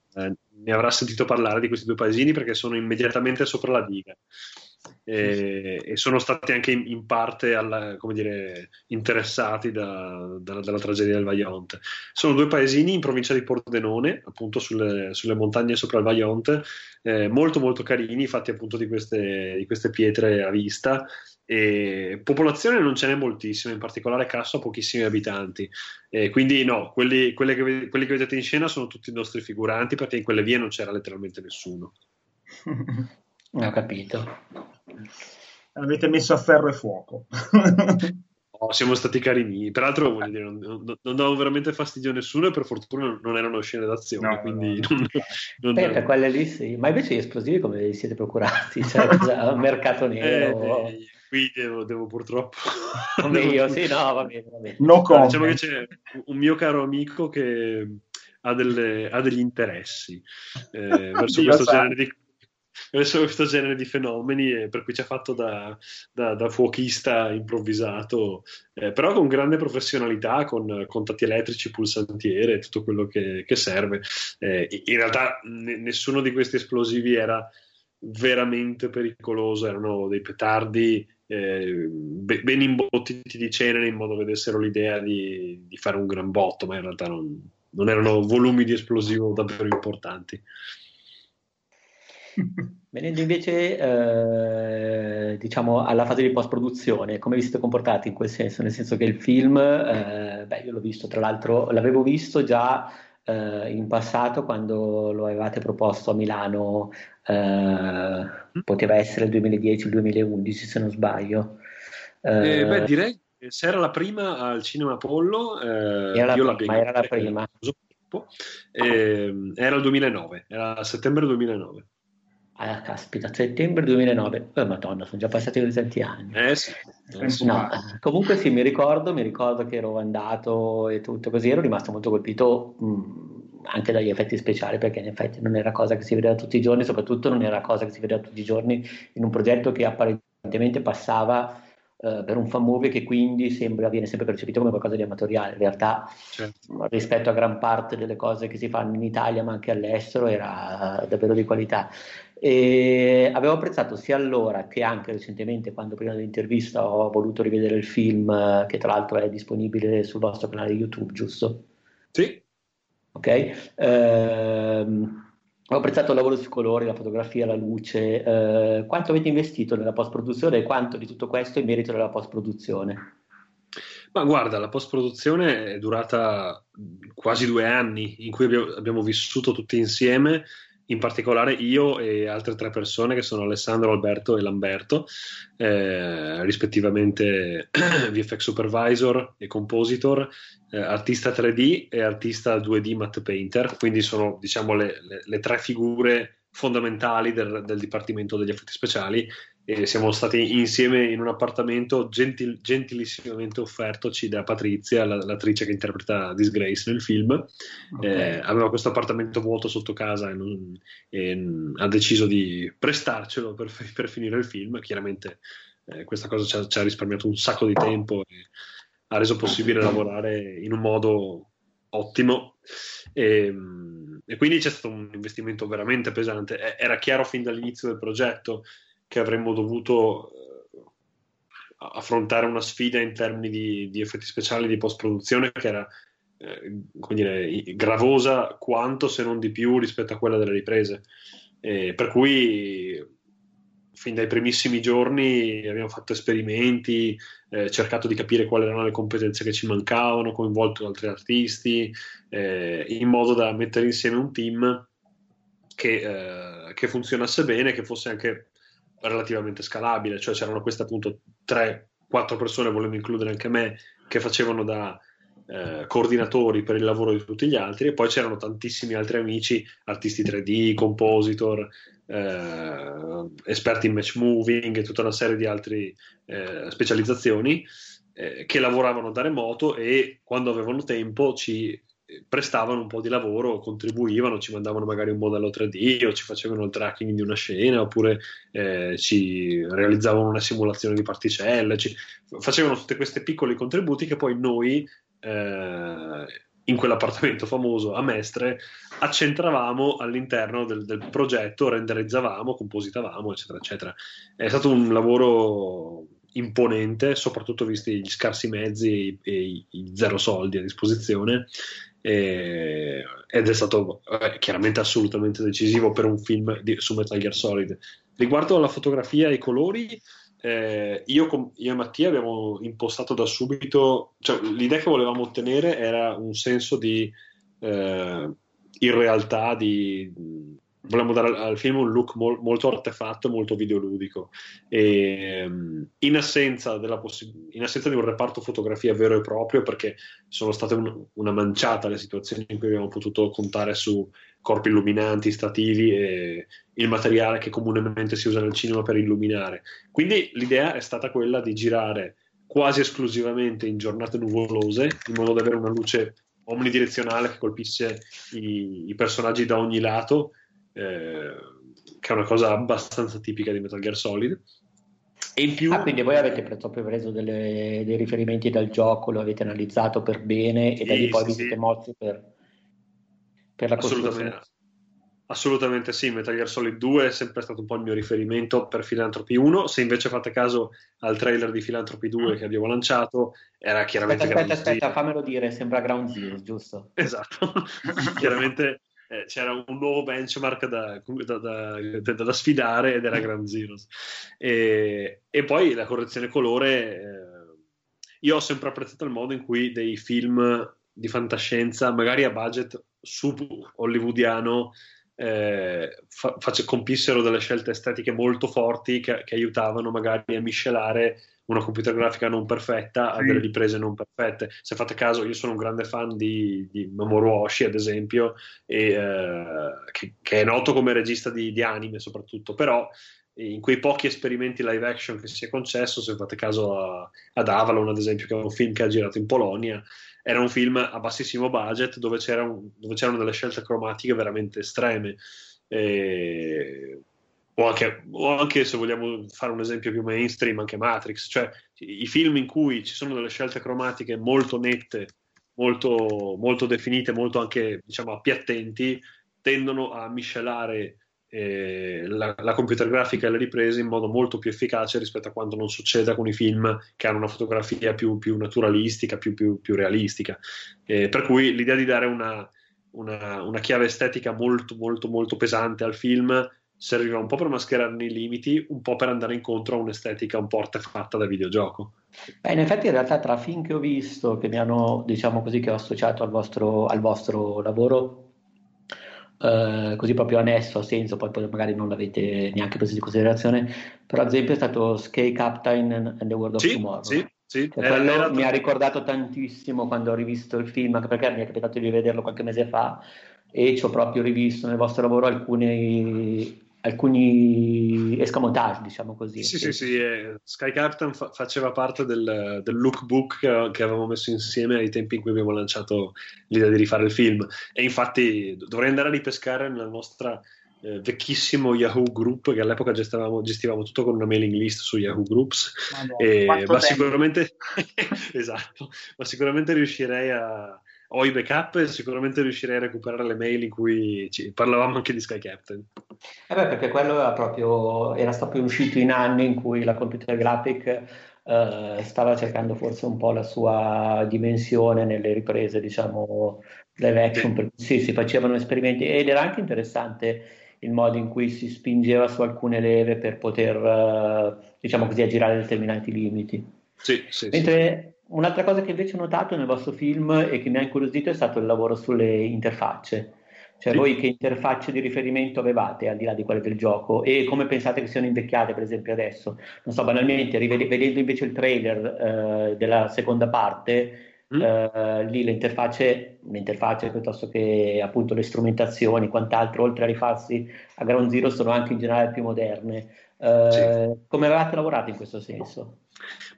ne avrà sentito parlare di questi due paesini perché sono immediatamente sopra la diga e, e sono stati anche in, in parte alla, dire, interessati da, da, dalla tragedia del Vaillant. Sono due paesini in provincia di Pordenone, appunto sulle, sulle montagne sopra il Vaillant, eh, molto molto carini, fatti appunto di queste, di queste pietre a vista. E popolazione non ce n'è moltissima, in particolare Casso ha pochissimi abitanti. E quindi no, quelli, che, quelli che vedete in scena sono tutti i nostri figuranti perché in quelle vie non c'era letteralmente nessuno. (laughs) Ho capito. Avete messo a ferro e fuoco. (laughs) Oh, siamo stati carini. Peraltro, voglio dire, non, non, non davo veramente fastidio a nessuno e per fortuna non erano scene d'azione. No, quindi no, no. Non, Beh, per quelle lì sì. Ma invece gli esplosivi come li siete procurati? Cioè, un (laughs) mercato nero? Eh, qui devo, devo purtroppo... (laughs) Come io, sì, no, va bene. Va bene. No, diciamo che c'è un mio caro amico che ha, delle, ha degli interessi eh, verso questo genere di verso questo genere di fenomeni e per cui ci ha fatto da, da, da fuochista improvvisato, eh, però con grande professionalità, con contatti elettrici, pulsantiere tutto quello che, che serve. Eh, in realtà n- nessuno di questi esplosivi era veramente pericoloso, erano dei petardi eh, ben imbottiti di cenere in modo che dessero l'idea di, di, fare un gran botto, ma in realtà non, non erano volumi di esplosivo davvero importanti. Venendo invece eh, diciamo alla fase di post-produzione, come vi siete comportati in quel senso? Nel senso che il film, eh, beh, io l'ho visto, tra l'altro l'avevo visto già eh, in passato quando lo avevate proposto a Milano, eh, poteva essere il 2010 il 2011 se non sbaglio. Eh, beh, direi che se era la prima al Cinema Apollo, eh, era la prima, era la prima. era il 2009, era settembre 2009. Ah, caspita, settembre 2009. Oh, madonna, sono già passati così tanti anni. Eh sì. No, comunque sì, mi ricordo, mi ricordo che ero andato e tutto così, ero rimasto molto colpito mh, mm, anche dagli effetti speciali, perché in effetti non era cosa che si vedeva tutti i giorni, soprattutto non era cosa che si vedeva tutti i giorni in un progetto che apparentemente passava eh, per un fan movie che quindi sembra, viene sempre percepito come qualcosa di amatoriale. In realtà, certo. rispetto a gran parte delle cose che si fanno in Italia ma anche all'estero, era davvero di qualità. E avevo apprezzato sia allora che anche recentemente, quando prima dell'intervista ho voluto rivedere il film, che tra l'altro è disponibile sul vostro canale YouTube, giusto? Sì. Ok. Ehm, ho apprezzato il lavoro sui colori, la fotografia, la luce. Eh, quanto avete investito nella post-produzione e quanto di tutto questo in merito alla post-produzione? Ma guarda, la post-produzione è durata quasi due anni in cui abbiamo vissuto tutti insieme in particolare io e altre tre persone che sono Alessandro, Alberto e Lamberto, eh, rispettivamente (clears throat) VFX Supervisor e Compositor, eh, artista 3D e artista 2D matte painter, quindi sono diciamo le, le, le tre figure fondamentali del, del, Dipartimento degli Effetti Speciali e siamo stati insieme in un appartamento gentil, gentilissimamente offertoci da Patrizia, la, l'attrice che interpreta Disgrace nel film. Okay. Eh, aveva questo appartamento vuoto sotto casa e, non, e ha deciso di prestarcelo per, per, finire il film. Chiaramente eh, questa cosa ci ha, ci ha, risparmiato un sacco di tempo e ha reso possibile lavorare in un modo ottimo. E, e quindi c'è stato un investimento veramente pesante. Era chiaro fin dall'inizio del progetto che avremmo dovuto eh, affrontare una sfida in termini di, di effetti speciali di post-produzione che era eh, dire, gravosa quanto se non di più rispetto a quella delle riprese. Eh, per cui fin dai primissimi giorni abbiamo fatto esperimenti, eh, cercato di capire quali erano le competenze che ci mancavano, coinvolto altri artisti, eh, in modo da mettere insieme un team che, eh, che funzionasse bene, che fosse anche relativamente scalabile, cioè c'erano queste appunto 3-4 persone, volendo includere anche me, che facevano da eh, coordinatori per il lavoro di tutti gli altri e poi c'erano tantissimi altri amici, artisti 3D, compositor, eh, esperti in match moving e tutta una serie di altre eh, specializzazioni eh, che lavoravano da remoto e quando avevano tempo ci prestavano un po' di lavoro, contribuivano, ci mandavano magari un modello 3D o ci facevano il tracking di una scena oppure eh, ci realizzavano una simulazione di particelle, ci... facevano tutti questi piccoli contributi che poi noi eh, in quell'appartamento famoso a Mestre accentravamo all'interno del, del, progetto, renderizzavamo, compositavamo, eccetera, eccetera. È stato un lavoro imponente, soprattutto visti gli scarsi mezzi e i, i zero soldi a disposizione ed è stato eh, chiaramente assolutamente decisivo per un film di, su Metal Gear Solid. Riguardo alla fotografia e ai colori, eh, io, io, e Mattia abbiamo impostato da subito, cioè l'idea che volevamo ottenere era un senso di eh, irrealtà, di, volevamo dare al film un look mol, molto artefatto, molto videoludico. E, ehm, in, assenza possi- in, assenza di un reparto fotografia vero e proprio, perché sono state un, una manciata le situazioni in cui abbiamo potuto contare su corpi illuminanti, stativi e il materiale che comunemente si usa nel cinema per illuminare. Quindi l'idea è stata quella di girare quasi esclusivamente in giornate nuvolose, in modo da avere una luce omnidirezionale che colpisse i, i personaggi da ogni lato eh, che è una cosa abbastanza tipica di Metal Gear Solid. E in più... Ah, quindi voi avete proprio preso delle, dei riferimenti dal gioco, lo avete analizzato per bene e da lì poi vi siete mossi per, per la costruzione. Assolutamente sì, Metal Gear Solid 2 è sempre stato un po' il mio riferimento per Philanthropy 1. Se invece fate caso al trailer di Philanthropy 2 mm. che abbiamo lanciato, era chiaramente. Aspetta, aspetta, aspetta, fammelo dire, sembra Ground Zero, giusto? Esatto, (laughs) chiaramente eh, c'era un nuovo benchmark da, da, da, da, sfidare ed era Ground Zeroes. E, e poi la correzione colore. Eh, io ho sempre apprezzato il modo in cui dei film di fantascienza, magari a budget sub hollywoodiano, eh, fa, compissero delle scelte estetiche molto forti che, che, aiutavano magari a miscelare una computer grafica non perfetta a delle riprese non perfette. Se fate caso, io sono un grande fan di, di Mamoru Oshii, ad esempio, e, eh, che, che, è noto come regista di, di anime soprattutto, però in quei pochi esperimenti live action che si è concesso, se fate caso a, ad Avalon, ad esempio, che è un film che ha girato in Polonia, era un film a bassissimo budget dove, c'era un, dove c'erano delle scelte cromatiche veramente estreme. E o anche, o anche, se vogliamo fare un esempio più mainstream, anche Matrix, cioè i film in cui ci sono delle scelte cromatiche molto nette, molto, molto definite, molto anche diciamo appiattenti, tendono a miscelare eh, la, la, computer grafica e le riprese in modo molto più efficace rispetto a quanto non succeda con i film che hanno una fotografia più, più naturalistica, più, più, più realistica. Eh, per cui l'idea di dare una, una, una chiave estetica molto, molto, molto pesante al film serviva un po' per mascherarne i limiti, un po' per andare incontro a un'estetica un po' artefatta da videogioco. Beh, in effetti in realtà tra film che ho visto, che mi hanno, diciamo così, che ho associato al vostro, al vostro lavoro, eh, così proprio annesso, ha senso, poi, poi, magari non l'avete neanche preso in considerazione, però ad esempio è stato Sky Captain and the World of sì, Tomorrow. Sì, sì. Cioè, era, era mi ha ricordato tantissimo quando ho rivisto il film, anche perché mi è capitato di rivederlo qualche mese fa e ci ho proprio rivisto nel vostro lavoro alcuni alcuni escamotage, diciamo così. Sì, sì, sì, eh, Sky Captain fa- faceva parte del, del lookbook che, che, avevamo messo insieme ai tempi in cui abbiamo lanciato l'idea di rifare il film. E infatti dovrei andare a ripescare nella nostra eh, vecchissimo Yahoo Group, che all'epoca gestivamo, gestivamo, tutto con una mailing list su Yahoo Groups. Madonna, e, ma sicuramente, (laughs) esatto, ma sicuramente riuscirei a ho i backup e sicuramente riuscirei a recuperare le mail in cui parlavamo anche di Sky Captain. Eh beh, perché quello era proprio, era stato uscito in anni in cui la computer graphic eh, stava cercando forse un po' la sua dimensione nelle riprese, diciamo, live action, per cui sì, si facevano esperimenti ed era anche interessante il modo in cui si spingeva su alcune leve per poter, eh, diciamo così, aggirare determinati limiti. Sì, sì, Mentre sì. Un'altra cosa che invece ho notato nel vostro film e che mi ha incuriosito è stato il lavoro sulle interfacce. Cioè sì. voi che interfacce di riferimento avevate al di là di quelle del gioco e come pensate che siano invecchiate per esempio adesso? Non so, banalmente, vedendo invece il trailer eh, della seconda parte, mm. eh, lì le interfacce, le interfacce piuttosto che appunto le strumentazioni, quant'altro, oltre a rifarsi a Ground Zero, sono anche in generale più moderne. Eh, sì. Come avevate lavorato in questo senso?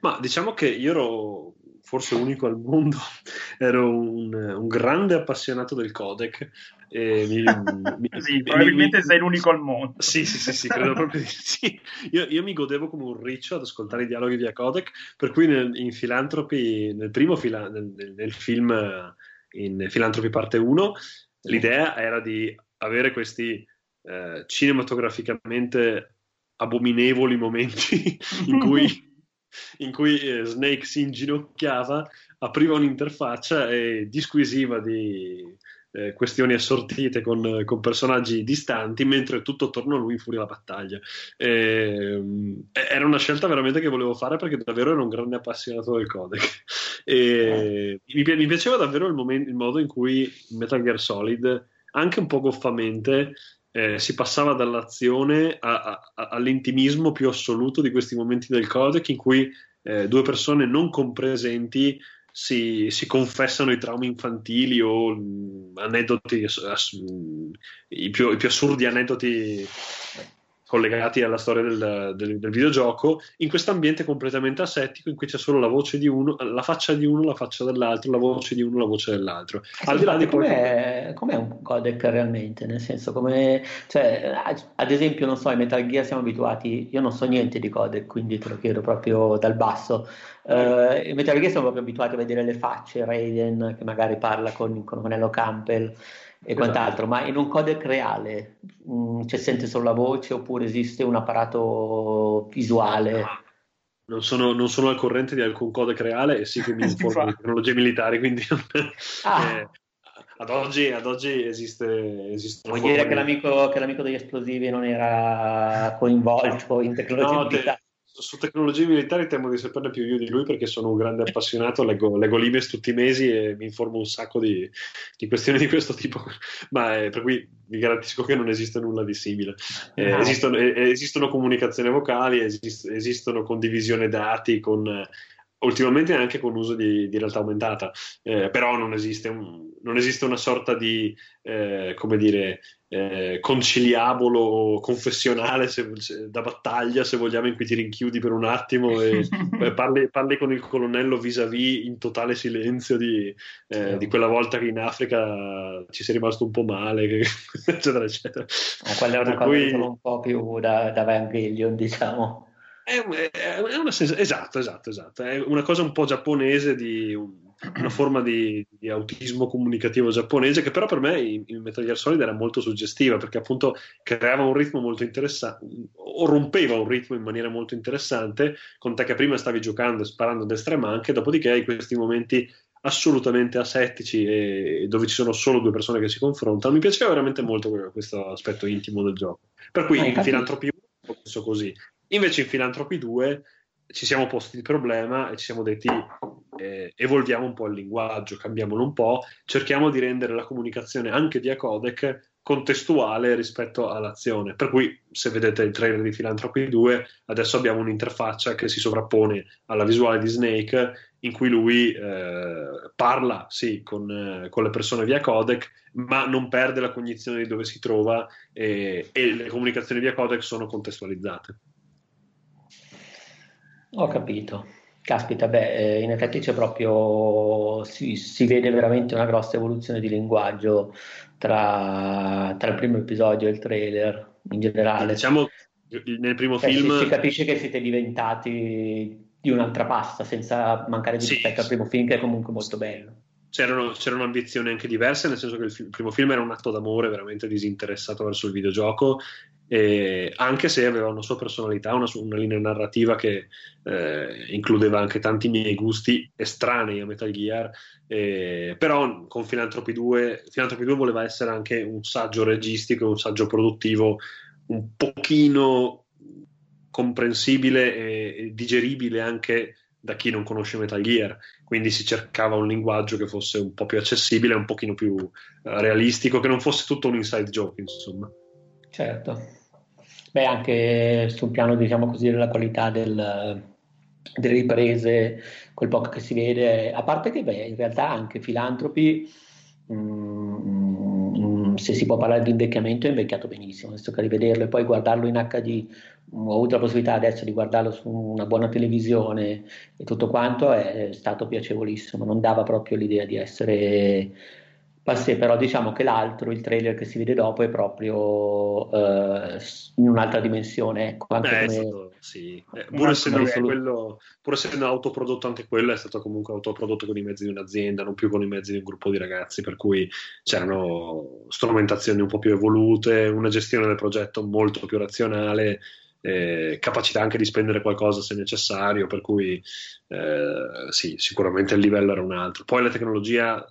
Ma diciamo che io ero forse unico al mondo, (laughs) ero un, un grande appassionato del codec. Mi, (laughs) mi, sì, probabilmente mi, sei l'unico al mondo. Sì, sì, sì, sì credo proprio di sì. Io, io, mi godevo come un riccio ad ascoltare i dialoghi via codec, per cui nel, in Philanthropy, nel primo fila, nel, nel, film in Philanthropy parte 1, l'idea era di avere questi eh, cinematograficamente abominevoli momenti (laughs) in cui in cui eh, Snake si inginocchiava, apriva un'interfaccia e disquisiva di eh, questioni assortite con, con, personaggi distanti, mentre tutto attorno a lui infuria la battaglia. E, era una scelta veramente che volevo fare perché davvero ero un grande appassionato del codec. E, mi, mi, piaceva davvero il, momento, il modo in cui Metal Gear Solid, anche un po' goffamente, eh, si passava dall'azione a, a, all'intimismo più assoluto di questi momenti del codec in cui eh, due persone non compresenti si, si, confessano i traumi infantili o mh, aneddoti, ass, mh, i, più, i, più, assurdi aneddoti collegati alla storia del, del, del, videogioco, in questo ambiente completamente asettico in cui c'è solo la voce di uno, la faccia di uno, la faccia dell'altro, la voce di uno, la voce dell'altro. Al di là di com'è, poi... com'è un codec realmente? Nel senso, come, cioè, ad esempio, non so, in Metal Gear siamo abituati, io non so niente di codec, quindi te lo chiedo proprio dal basso. Uh, in Metal Gear siamo proprio abituati a vedere le facce, Raiden che magari parla con, con Conello Campbell e esatto. quant'altro, ma in un codec reale mh, mm, c'è sente solo la voce oppure esiste un apparato visuale? Non sono, non sono, al corrente di alcun codec reale e sì che mi (laughs) informo di tecnologie militari, quindi ah. eh, ad, oggi, ad, oggi, esiste, esiste Vuol dire che l'amico, che l'amico, degli esplosivi non era coinvolto in tecnologie no, militari? Su tecnologie militari temo di saperne più io di lui perché sono un grande appassionato, leggo, leggo Libes tutti i mesi e mi informo un sacco di, di questioni di questo tipo, (laughs) ma eh, per cui vi garantisco che non esiste nulla di simile. Eh, no. esistono, eh, esistono, comunicazioni vocali, esist, esistono condivisione dati con ultimamente anche con l'uso di, di realtà aumentata, eh, però non esiste, un, non esiste una sorta di, eh, come dire, eh, conciliabolo confessionale se, se, da battaglia, se vogliamo, in cui ti rinchiudi per un attimo e (laughs) parli, parli, con il colonnello vis-à-vis in totale silenzio di, eh, di, quella volta che in Africa ci sei rimasto un po' male, (laughs) eccetera, eccetera. Eh, quella è una per cosa cui... un po' più da, da Evangelion, diciamo. È, è una sens- esatto, esatto, esatto. È una cosa un po' giapponese di un, una forma di, di, autismo comunicativo giapponese che però per me in, in, Metal Gear Solid era molto suggestiva perché appunto creava un ritmo molto interessante o rompeva un ritmo in maniera molto interessante con te che prima stavi giocando e sparando a destra e manche dopodiché hai questi momenti assolutamente asettici e dove ci sono solo due persone che si confrontano. Mi piaceva veramente molto questo aspetto intimo del gioco. Per cui in Filantropia ho penso così. Invece in Filantropi 2 ci siamo posti il problema e ci siamo detti eh, evolviamo un po' il linguaggio, cambiamolo un po', cerchiamo di rendere la comunicazione anche di Acodec contestuale rispetto all'azione. Per cui, se vedete il trailer di Filantropi 2, adesso abbiamo un'interfaccia che si sovrappone alla visuale di Snake, in cui lui eh, parla, sì, con, eh, con, le persone via codec, ma non perde la cognizione di dove si trova e, e le comunicazioni via codec sono contestualizzate. Ho capito. Caspita, beh, eh, in effetti c'è proprio, si, si, vede veramente una grossa evoluzione di linguaggio tra, tra, il primo episodio e il trailer in generale. Diciamo, nel primo cioè, film... Si, si, capisce che siete diventati di un'altra pasta, senza mancare di rispetto sì, al primo film, che è comunque molto bello. C'erano, c'erano, ambizioni anche diverse, nel senso che il, film, il, primo film era un atto d'amore veramente disinteressato verso il videogioco e anche se aveva una sua personalità, una, una linea narrativa che eh, includeva anche tanti miei gusti estranei a Metal Gear, eh, però con Philanthropy 2, Philanthropy 2 voleva essere anche un saggio registico, un saggio produttivo un pochino comprensibile e digeribile anche da chi non conosce Metal Gear, quindi si cercava un linguaggio che fosse un po' più accessibile, un pochino più uh, realistico, che non fosse tutto un inside joke, insomma. Certo. Beh, anche sul piano, diciamo così, della qualità del, delle riprese, quel poco che si vede, a parte che, beh, in realtà anche Filantropi, mh, mm, se si può parlare di invecchiamento, è invecchiato benissimo, adesso che rivederlo e poi guardarlo in HD, ho avuto la possibilità adesso di guardarlo su una buona televisione e tutto quanto, è stato piacevolissimo, non dava proprio l'idea di essere Passé, però diciamo che l'altro, il trailer che si vede dopo, è proprio eh, in un'altra dimensione. Ecco, anche Beh, come... stato, sì. eh, pur, essendo quello, pur, essendo autoprodotto anche quello, è stato comunque autoprodotto con i mezzi di un'azienda, non più con i mezzi di un gruppo di ragazzi, per cui c'erano strumentazioni un po' più evolute, una gestione del progetto molto più razionale. Eh, capacità anche di spendere qualcosa se necessario, per cui eh, sì, sicuramente il livello era un altro. Poi la tecnologia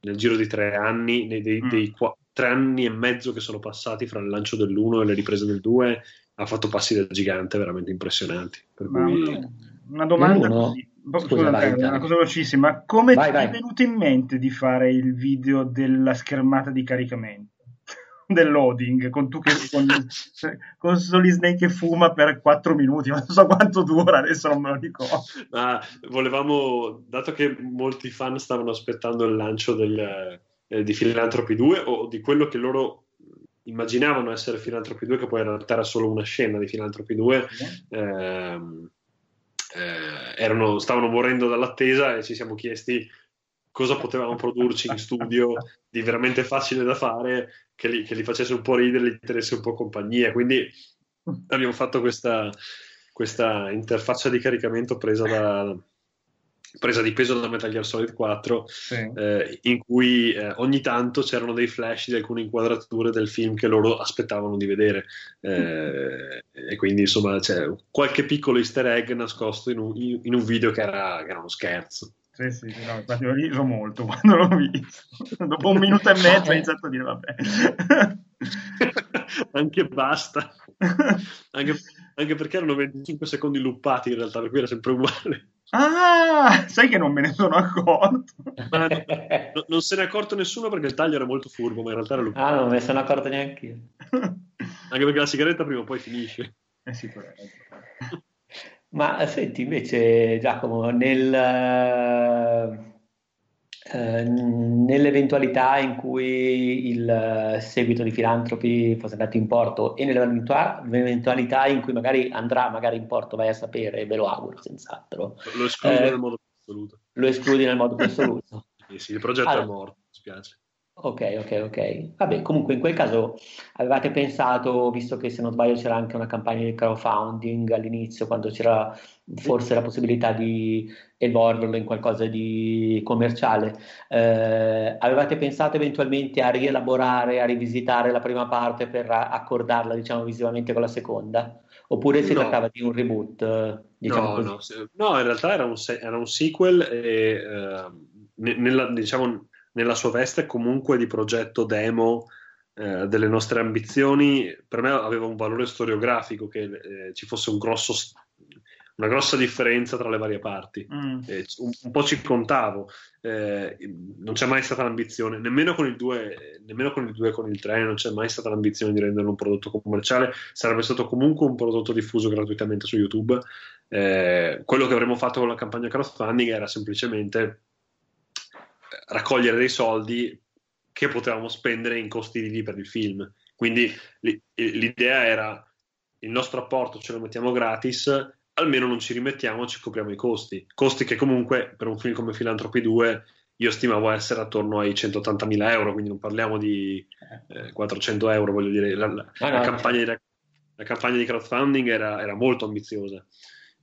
nel giro di tre anni, nei, dei, mm. dei qu- tre anni e mezzo che sono passati fra il lancio dell'1 e le riprese del 2, ha fatto passi da gigante veramente impressionanti. Per cui... Una domanda no, così. Scusa, vai, una cosa velocissima. Come vai, ti vai. è venuto in mente di fare il video della schermata di caricamento? Del loading con tu che con, con Solid Snake che fuma per 4 minuti, ma non so quanto dura, adesso non me lo ricordo. Ah, volevamo, dato che molti fan stavano aspettando il lancio del, eh, di Philanthropy 2 o di quello che loro immaginavano essere Philanthropy 2, che poi in realtà era solo una scena di Philanthropy 2, ehm, eh, erano, stavano morendo dall'attesa e ci siamo chiesti cosa potevamo produrci in studio di veramente facile da fare che li, che li facesse un po' ridere, gli tenesse un po' compagnia. Quindi abbiamo fatto questa, questa interfaccia di caricamento presa da, presa di peso da Metal Gear Solid 4 sì. eh, in cui eh, ogni tanto c'erano dei flash di alcune inquadrature del film che loro aspettavano di vedere eh, e quindi insomma c'è qualche piccolo easter egg nascosto in un, in un video che era, che era uno scherzo sì, sì, no, infatti ho riso molto (laughs) quando l'ho visto. Dopo un minuto e mezzo ho iniziato a dire vabbè. (laughs) anche basta. Anche, anche, perché erano 25 secondi luppati in realtà, per cui era sempre uguale. Ah, sai che non me ne sono accorto. Ma no, non se ne è accorto nessuno perché il taglio era molto furbo, ma in realtà era luppato. Ah, non me ne sono accorto neanche io. Anche perché la sigaretta prima o poi finisce. Eh sì, corretto. Ma senti, invece, Giacomo, nel, Eh, nell'eventualità in cui il eh, seguito di Filantropi fosse andato in porto e nell'eventualità in cui magari andrà magari in porto, vai a sapere, ve lo auguro senz'altro. Lo escludi eh, nel modo più assoluto. Lo escludi nel modo più assoluto. sì, sì, il progetto allora, è morto, mi spiace. Ok, ok, ok. Vabbè, comunque in quel caso avevate pensato, visto che se non sbaglio c'era anche una campagna di crowdfunding all'inizio, quando c'era forse la possibilità di evolverlo in qualcosa di commerciale, eh, avevate pensato eventualmente a rielaborare, a rivisitare la prima parte per accordarla, diciamo, visivamente con la seconda? Oppure si no. trattava di un reboot? Diciamo no, no, no, in realtà era un, era un sequel e uh, nella, diciamo nella sua veste comunque di progetto demo eh, delle nostre ambizioni, per me aveva un valore storiografico che eh, ci fosse un grosso, una grossa differenza tra le varie parti. Mm. Eh, un, un, po' ci contavo, eh, non c'è mai stata l'ambizione, nemmeno con il 2, nemmeno con il 2 con il 3, non c'è mai stata l'ambizione di renderlo un prodotto commerciale, sarebbe stato comunque un prodotto diffuso gratuitamente su YouTube. Eh, quello che avremmo fatto con la campagna crowdfunding era semplicemente raccogliere dei soldi che potevamo spendere in costi vivi per il film. Quindi l'idea era il nostro apporto ce lo mettiamo gratis, almeno non ci rimettiamo, ci copriamo i costi. Costi che comunque per un film come Filantropi 2 io stimavo essere attorno ai 180.000 euro, quindi non parliamo di eh, 400 euro, voglio dire, la, la, ah, la, campagna, di, la campagna, di, crowdfunding era, era molto ambiziosa.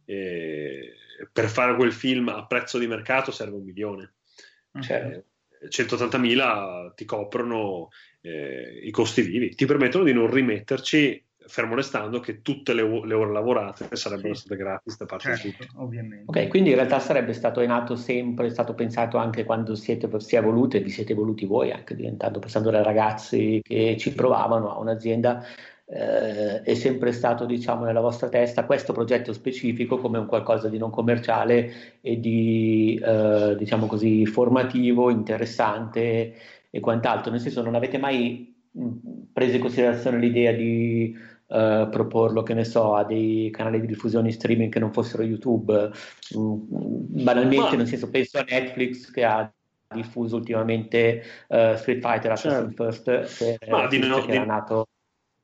E per fare quel film a prezzo di mercato serve un milione. Cioè, 180.000 ti coprono eh, i costi vivi, ti permettono di non rimetterci, fermo restando che tutte le, le ore lavorate sarebbero sì. state gratis da parte certo, di tutti. Ovviamente. Ok, quindi in realtà sarebbe stato in atto sempre, è stato pensato anche quando siete, si è evoluti e vi siete evoluti voi, anche diventando, pensando ai ragazzi che ci provavano a un'azienda eh, è sempre stato diciamo, nella vostra testa questo progetto specifico come un qualcosa di non commerciale e di eh, diciamo così formativo, interessante e quant'altro, nel senso non avete mai preso in considerazione l'idea di uh, proporlo, che ne so, a dei canali di diffusione streaming che non fossero YouTube, mm, banalmente, Ma... nel senso, penso a Netflix che ha diffuso ultimamente uh, Street Fighter Assassin's certo. First, che, Ma di, no, di... nato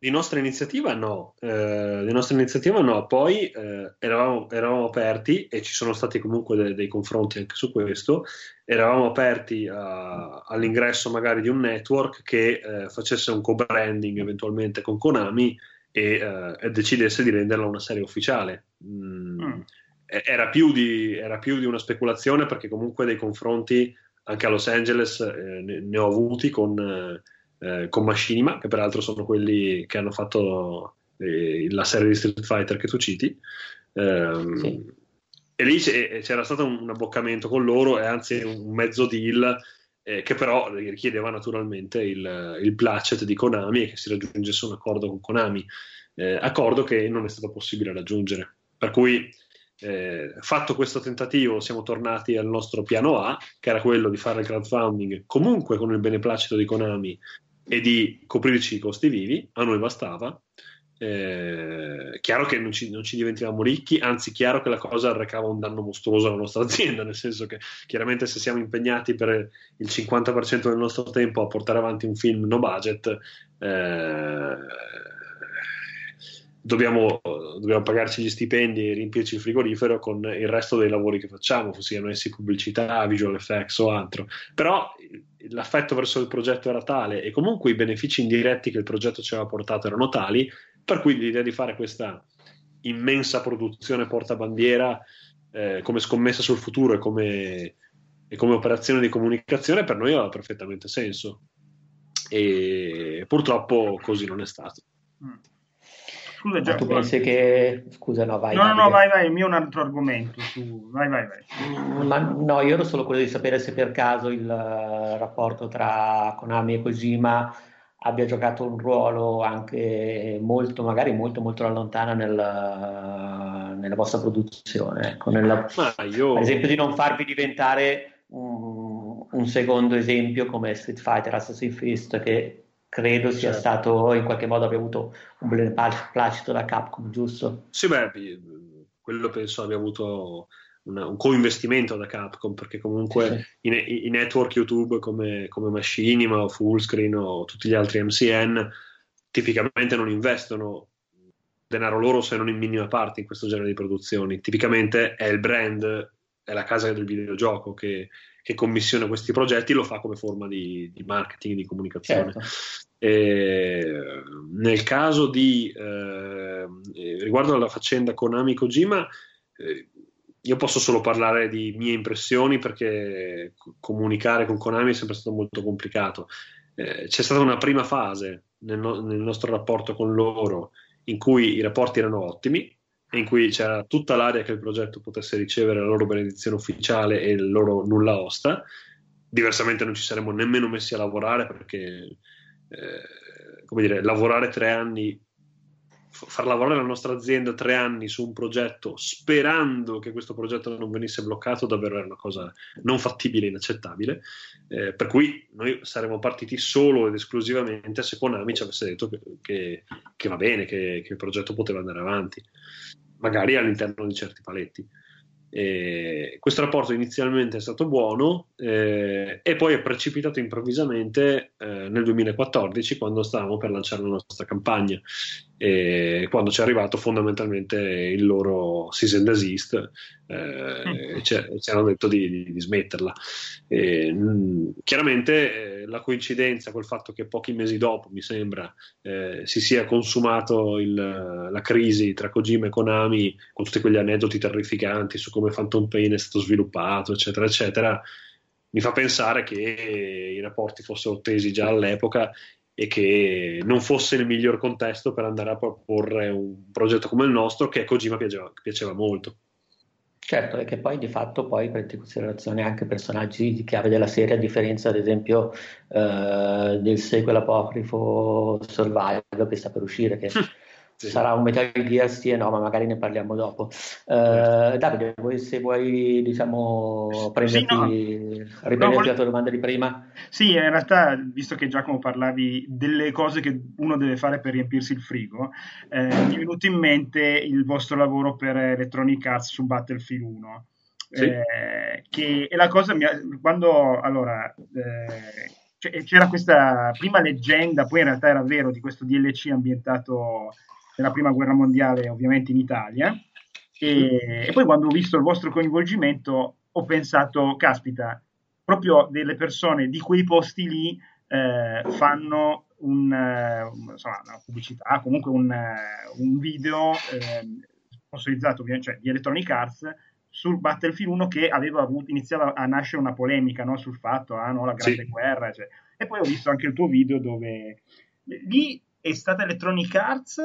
di nostra iniziativa no, eh, di nostra iniziativa no, poi eh, eravamo, eravamo, aperti e ci sono stati comunque dei, dei confronti anche su questo, eravamo aperti a, all'ingresso magari di un network che eh, facesse un co-branding eventualmente con Konami e, eh, e decidesse di renderla una serie ufficiale. Mm, mm. Era, più di, era, più di, una speculazione perché comunque dei confronti anche a Los Angeles eh, ne, ne, ho avuti con eh, con Machinima, che peraltro sono quelli che hanno fatto eh, la serie di Street Fighter che tu citi. Eh, sì. E lì c'era stato un abboccamento con loro e anzi un mezzo deal eh, che però richiedeva naturalmente il, il placet di Konami e che si raggiungesse un accordo con Konami, eh, accordo che non è stato possibile raggiungere. Per cui eh, fatto questo tentativo, siamo tornati al nostro piano A, che era quello di fare il crowdfunding comunque con il beneplacito di Konami e di coprirci i costi vivi, a noi bastava. Eh, chiaro che non ci, non ci, diventavamo ricchi, anzi, chiaro che la cosa arrecava un danno mostruoso alla nostra (laughs) azienda, nel senso che chiaramente se siamo impegnati per il 50% del nostro tempo a portare avanti un film no budget, eh, dobbiamo, dobbiamo, pagarci gli stipendi e riempirci il frigorifero con il resto dei lavori che facciamo, siano essi pubblicità, visual effects o altro. Però l'affetto verso il progetto era tale e comunque i benefici indiretti che il progetto ci aveva portato erano tali, per cui l'idea di fare questa immensa produzione portabandiera eh, come scommessa sul futuro e come, e come operazione di comunicazione per noi aveva perfettamente senso. E purtroppo così non è stato. Mm. Scusa, già, tu pensi che... Scusa, no, vai. No, no, no, vai, vai, il mio è un altro argomento. Su... Vai, vai, vai. Ma, no, io ero solo quello di sapere se per caso il uh, rapporto tra Konami e Kojima abbia giocato un ruolo anche molto, magari molto, molto lontana nel, uh, nella vostra produzione. Ecco, nella, io... Ad esempio di non farvi diventare un, un secondo esempio come Street Fighter Assassin's Fist che credo sia certo. stato in qualche modo abbia avuto un beneplacito da Capcom, giusto? Sì, beh, quello penso abbia avuto una, un co-investimento da Capcom, perché comunque sì. i, i, network YouTube come, come Machinima o Fullscreen o tutti gli altri MCN tipicamente non investono denaro loro se non in minima parte in questo genere di produzioni. Tipicamente è il brand, è la casa del videogioco che, che commissiona questi progetti lo fa come forma di, di marketing, di comunicazione. Certo. E, nel caso di eh, riguardo alla faccenda Konami Kojima, eh, io posso solo parlare di mie impressioni perché comunicare con Konami è sempre stato molto complicato. Eh, c'è stata una prima fase nel, no- nel nostro rapporto con loro in cui i rapporti erano ottimi in cui c'era tutta l'area che il progetto potesse ricevere la loro benedizione ufficiale e il loro nulla osta. Diversamente non ci saremmo nemmeno messi a lavorare perché, eh, come dire, lavorare tre anni far lavorare la nostra azienda tre anni su un progetto sperando che questo progetto non venisse bloccato davvero era una cosa non fattibile inaccettabile. Eh, per cui noi saremmo partiti solo ed esclusivamente se Konami ci avesse detto che, che, che va bene che, che il progetto poteva andare avanti magari all'interno di certi paletti e questo rapporto inizialmente è stato buono eh, e poi è precipitato improvvisamente eh, nel 2014 quando stavamo per lanciare la nostra campagna quando ci è arrivato fondamentalmente il loro season desist eh, ci, ci, hanno detto di, di, di smetterla e, mh, mm, chiaramente eh, la coincidenza col fatto che pochi mesi dopo mi sembra eh, si sia consumato il, la crisi tra Kojima e Konami con tutti quegli aneddoti terrificanti su come Phantom Pain è stato sviluppato eccetera eccetera mi fa pensare che i rapporti fossero tesi già all'epoca e che non fosse il miglior contesto per andare a proporre un progetto come il nostro che a Kojima piaceva, piaceva molto. Certo, e che poi di fatto poi prende in considerazione anche personaggi di chiave della serie, a differenza ad esempio eh, del sequel apocrifo Survival che sta per uscire, che Sì. Sarà un Metal Gear, sì e no, ma magari ne parliamo dopo. Uh, Davide, vuoi, se vuoi diciamo, prenderti, sì, no. no, la tua domanda di prima? Sì, in realtà, visto che Giacomo parlavi delle cose che uno deve fare per riempirsi il frigo, eh, mi è venuto in mente il vostro lavoro per Electronic Arts su Battlefield 1. Sì. Eh, che è la cosa mia, quando allora eh, c'era questa prima leggenda, poi in realtà era vero, di questo DLC ambientato della prima guerra mondiale ovviamente in Italia e, e, poi quando ho visto il vostro coinvolgimento ho pensato, caspita, proprio delle persone di quei posti lì eh, fanno un, uh, insomma, una pubblicità, comunque un, uh, un video eh, sponsorizzato cioè, di Electronic Arts sul Battlefield 1 che aveva avuto, iniziava a nascere una polemica no, sul fatto, ah no, la grande sì. guerra, cioè. e poi ho visto anche il tuo video dove lì è stata Electronic Arts,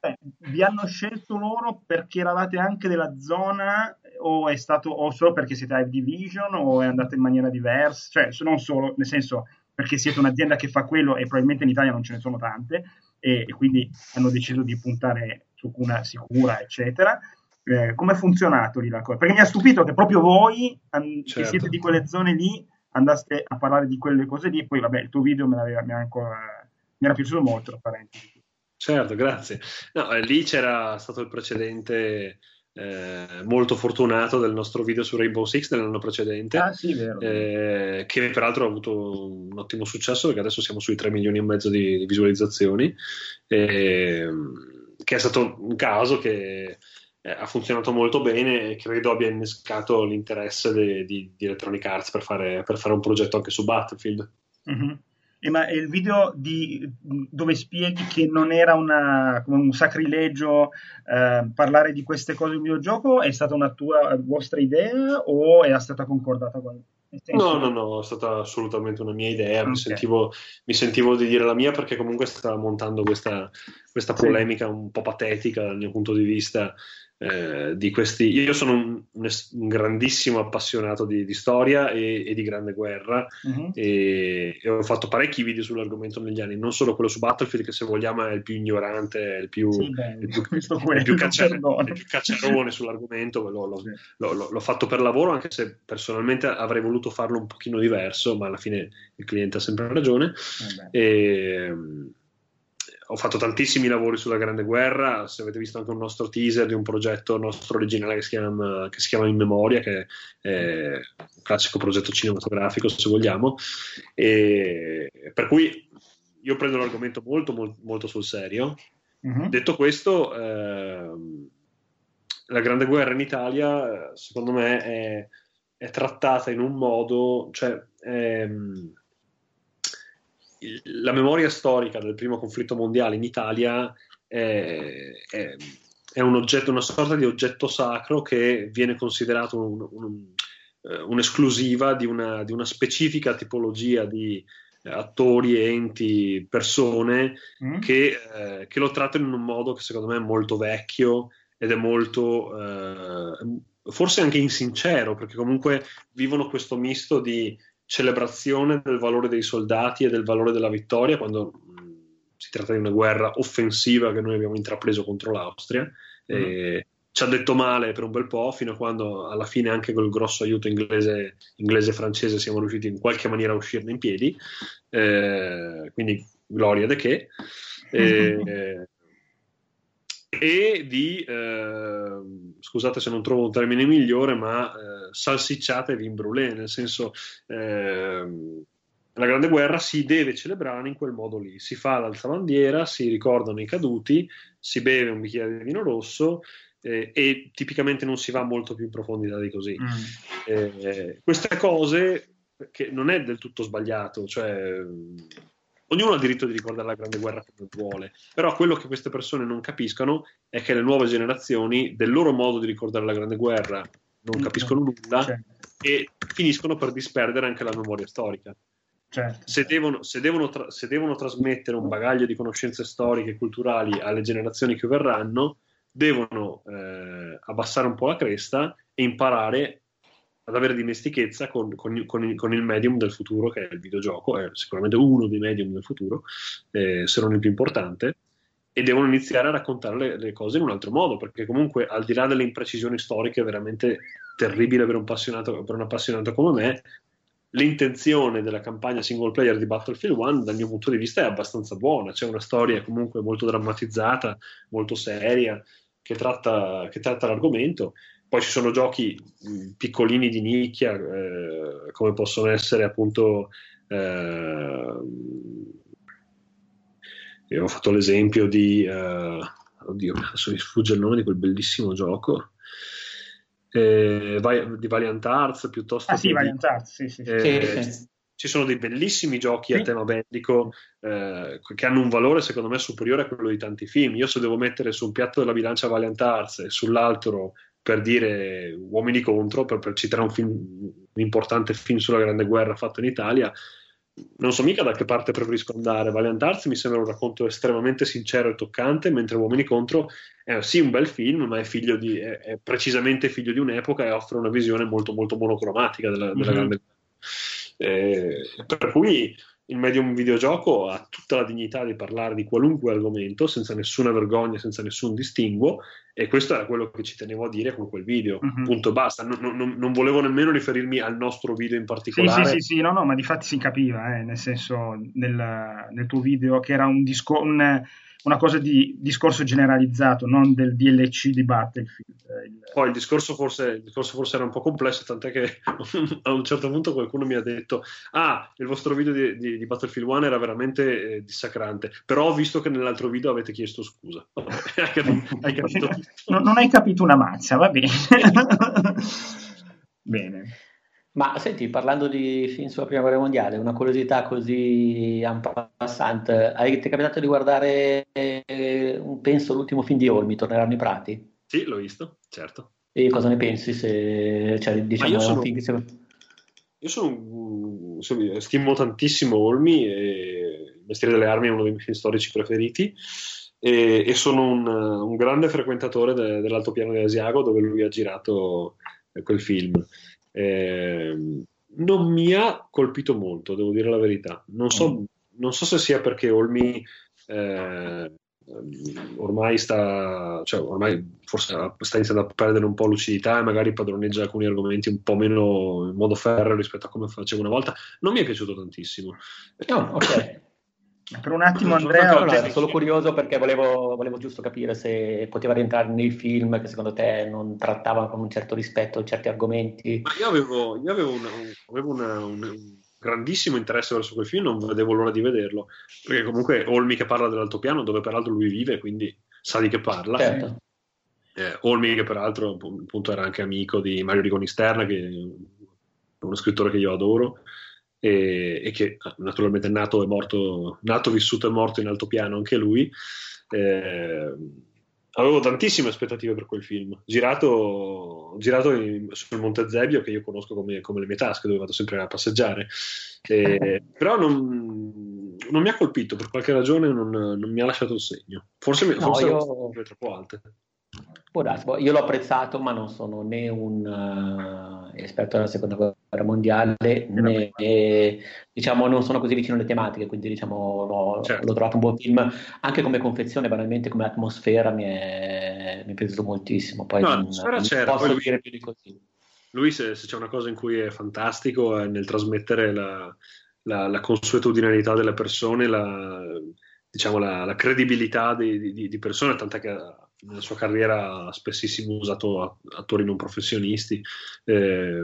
eh, vi hanno scelto loro perché eravate anche della zona o è stato o solo perché siete Hive Division o è andata in maniera diversa, cioè non solo, nel senso perché siete un'azienda che fa quello e probabilmente in Italia non ce ne sono tante e, e quindi hanno deciso di puntare su una sicura, eccetera. Eh, come è funzionato lì la cosa? Perché mi ha stupito che proprio voi, an- certo. che siete di quelle zone lì, andaste a parlare di quelle cose lì e poi vabbè il tuo video me l'aveva ancora mi era piaciuto molto, tra parentesi. Certo, grazie. No, eh, lì c'era stato il precedente eh, molto fortunato del nostro video su Rainbow Six dell'anno precedente, ah, sì. Eh, che peraltro ha avuto un ottimo successo perché adesso siamo sui 3 milioni e mezzo di, di visualizzazioni, eh, che è stato un caso che eh, ha funzionato molto bene e credo abbia innescato l'interesse di, di, di Electronic Arts per fare, per fare, un progetto anche su Battlefield. Mm-hmm. E ma è il video di, dove spieghi che non era una, un sacrilegio eh, parlare di queste cose in videogioco? È stata una tua vostra idea o è stata concordata con No, no, no, è stata assolutamente una mia idea. Okay. Mi, sentivo, mi, sentivo, di dire la mia perché comunque stava montando questa, questa polemica sì. un po' patetica dal mio punto di vista eh, di questi. Io sono un, un grandissimo appassionato di, di storia e, e, di grande guerra uh-huh. e, e, ho fatto parecchi video sull'argomento negli anni, non solo quello su Battlefield, che se vogliamo è il più ignorante, è il più, sì, (laughs) il più, il più, caccia, il più cacciarone sull'argomento. L'ho, l'ho, l'ho, l'ho, fatto per lavoro, anche se personalmente avrei voluto farlo un pochino diverso, ma alla fine il cliente ha sempre ragione. Eh e, ho fatto tantissimi lavori sulla Grande Guerra, se avete visto anche un nostro teaser di un progetto nostro originale che si chiama, che si chiama In Memoria, che è un classico progetto cinematografico se vogliamo, e per cui io prendo l'argomento molto, molto, molto sul serio. Mm-hmm. Detto questo, ehm, la Grande Guerra in Italia, secondo me, è, è trattata in un modo, cioè ehm, la memoria storica del primo conflitto mondiale in Italia è, è, è, un oggetto, una sorta di oggetto sacro che viene considerato un, un, eh, un'esclusiva di una, di una, specifica tipologia di attori, enti, persone mm. che, eh, che, lo trattano in un modo che secondo me è molto vecchio ed è molto eh, forse anche insincero perché comunque vivono questo misto di celebrazione del valore dei soldati e del valore della vittoria quando mh, si tratta di una guerra offensiva che noi abbiamo intrapreso contro l'Austria. Mm. ci ha detto male per un bel po', fino a quando alla fine, anche col grosso aiuto inglese, e francese, siamo riusciti in qualche maniera a uscirne in piedi. Eh, quindi, gloria de che. Eh, e di, eh, scusate se non trovo un termine migliore, ma eh, salsicciate e vin brûlé, nel senso eh, la Grande Guerra si deve celebrare in quel modo lì, si fa l'alzabandiera, si ricordano i caduti, si beve un bicchiere di vino rosso eh, e tipicamente non si va molto più in profondità di così. Mm. Eh, queste cose che non è del tutto sbagliato, cioè ognuno ha il diritto di ricordare la Grande Guerra come vuole, però quello che queste persone non capiscono è che le nuove generazioni del loro modo di ricordare la Grande Guerra non capiscono nulla certo. e finiscono per disperdere anche la memoria storica. Certo. Se, devono, se, devono tra- se, devono, trasmettere un bagaglio di conoscenze storiche e culturali alle generazioni che verranno, devono eh, abbassare un po' la cresta e imparare ad avere dimestichezza con, con, con, con, il medium del futuro che è il videogioco, è sicuramente uno dei medium del futuro, eh, se non il più importante, e devono iniziare a raccontare le, le, cose in un altro modo, perché comunque al di là delle imprecisioni storiche veramente terribile per un, per un appassionato come me, l'intenzione della campagna single player di Battlefield 1 dal mio punto di vista è abbastanza buona, c'è una storia comunque molto drammatizzata, molto seria, che tratta, che tratta l'argomento poi ci sono giochi piccolini di nicchia, eh, come possono essere appunto. Eh, io ho fatto l'esempio di. Eh, oddio, adesso mi sfugge il nome di quel bellissimo gioco. Eh, di Valiant Arts piuttosto ah, sì, di, Valiant Arts, sì, sì, sì. Eh, ci sono dei bellissimi giochi a tema bellico eh, che hanno un valore secondo me superiore a quello di tanti film. Io se devo mettere su un piatto della bilancia Valiant Arts e sull'altro per dire uomini contro, per, per citare un, film, un importante film sulla Grande Guerra fatto in Italia, non so mica da che parte preferisco andare. Valiant Arts mi sembra un racconto estremamente sincero e toccante, mentre Uomini contro è sì un bel film, ma è, di, è, è precisamente figlio di un'epoca e offre una visione molto, molto monocromatica della, della mm-hmm. Grande Guerra. Eh, per cui il medium videogioco ha tutta la dignità di parlare di qualunque argomento senza nessuna vergogna, senza nessun distinguo e questo era quello che ci tenevo a dire con quel video, mm-hmm. punto basta, non, non, non, volevo nemmeno riferirmi al nostro video in particolare. Sì, sì, sì, sì no, no, ma di fatti si capiva, eh, nel senso nel, nel, tuo video che era un discorso una cosa di discorso generalizzato, non del DLC di Battlefield. Eh, il... Poi il discorso, forse, il discorso, forse, era un po' complesso, tant'è che (laughs) a un certo punto qualcuno mi ha detto: Ah, il vostro video di, di, di Battlefield 1 era veramente eh, dissacrante, però ho visto che nell'altro video avete chiesto scusa. (laughs) hai capito, hai capito (laughs) non, non hai capito una mazza, va bene. bene. Ma senti, parlando di film sulla prima guerra mondiale, una curiosità così en passant, hai, ti è capitato di guardare, eh, penso, l'ultimo film di Olmi, Torneranno i Prati? Sì, l'ho visto, certo. E cosa ne pensi? Se, cioè, diciamo, io sono, se... io sono, stimo tantissimo Olmi, Il mestiere delle armi è uno dei miei film storici preferiti e, e sono un, un, grande frequentatore de, dell'altopiano di Asiago dove lui ha girato quel film. Eh, non mi ha colpito molto, devo dire la verità. Non so, mm. non so se sia perché Olmi eh, ormai sta, cioè ormai forse sta iniziando a perdere un po' lucidità e magari padroneggia alcuni argomenti un po' meno in modo ferro rispetto a come faceva una volta. Non mi è piaciuto tantissimo. No, ok. Per un attimo Andrea... No, no, ero solo curioso perché volevo, volevo, giusto capire se poteva rientrare nei film che secondo te non trattavano con un certo rispetto certi argomenti. Ma io avevo, io avevo, una, avevo una, un, un grandissimo interesse verso quel film, non vedevo l'ora di vederlo, perché comunque Olmi che parla dell'altopiano, dove peraltro lui vive, quindi sa di che parla. Certo. Eh, Olmi che peraltro appunto era anche amico di Mario Rigoni Sterna, che è uno scrittore che io adoro, e, e che naturalmente è nato, e morto, nato, vissuto e morto in altopiano anche lui. Eh, avevo tantissime aspettative per quel film, girato, girato in, sul Monte Zebio, che io conosco come, come, le mie tasche, dove vado sempre a passeggiare. E, (laughs) però non, non, mi ha colpito, per qualche ragione non, non mi ha lasciato il segno. Forse, no, forse io... troppo alte. Boh, io l'ho apprezzato, ma non sono né un uh, esperto della seconda guerra mondiale, né diciamo, non sono così vicino alle tematiche, quindi diciamo, l'ho, certo. l'ho, trovato un buon film. Anche come confezione, banalmente, come atmosfera, mi è, mi è piaciuto moltissimo. Poi no, non, non c'era, posso lui, dire più di così. Lui, se, se, c'è una cosa in cui è fantastico, è nel trasmettere la, la, la consuetudinarietà delle persone, la, diciamo, la, la credibilità di, di, di persone, tant'è che nella sua carriera ha spessissimo usato attori non professionisti. Eh,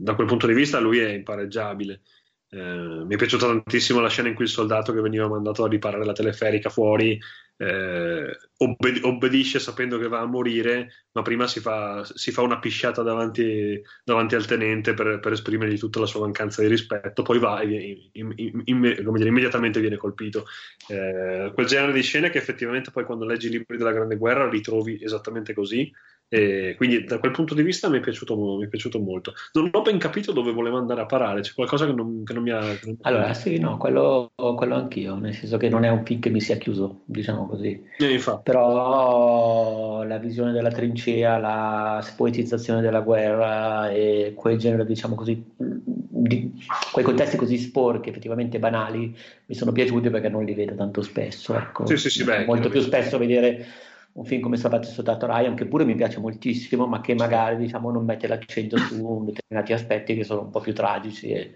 da quel punto di vista lui è impareggiabile. Eh, mi è piaciuta tantissimo la scena in cui il soldato che veniva mandato a riparare la teleferica fuori eh, obbed- obbedisce sapendo che va a morire, ma prima si fa, si fa una pisciata davanti, davanti al tenente per, per, esprimergli tutta la sua mancanza di rispetto, poi va e in, in, in, dire, immediatamente viene colpito. Eh, quel genere di scene che effettivamente poi quando leggi i libri della Grande Guerra ritrovi esattamente così e quindi da quel punto di vista mi è, piaciuto, mi è, piaciuto, molto. Non ho ben capito dove voleva andare a parare, c'è qualcosa che non, che non mi ha... Non allora, sì, no, quello, quello, anch'io, nel senso che non è un film che mi sia chiuso, diciamo così. Eh, Però la visione della trincea, la spoetizzazione della guerra e quel genere, diciamo così, di, quei contesti così sporchi, effettivamente banali, mi sono piaciuti perché non li vedo tanto spesso. Ecco. Sì, sì, sì, beh, molto più spesso vedere un film come Salvato il soldato Ryan, che pure mi piace moltissimo, ma che magari diciamo, non mette l'accento su determinati aspetti che sono un po' più tragici e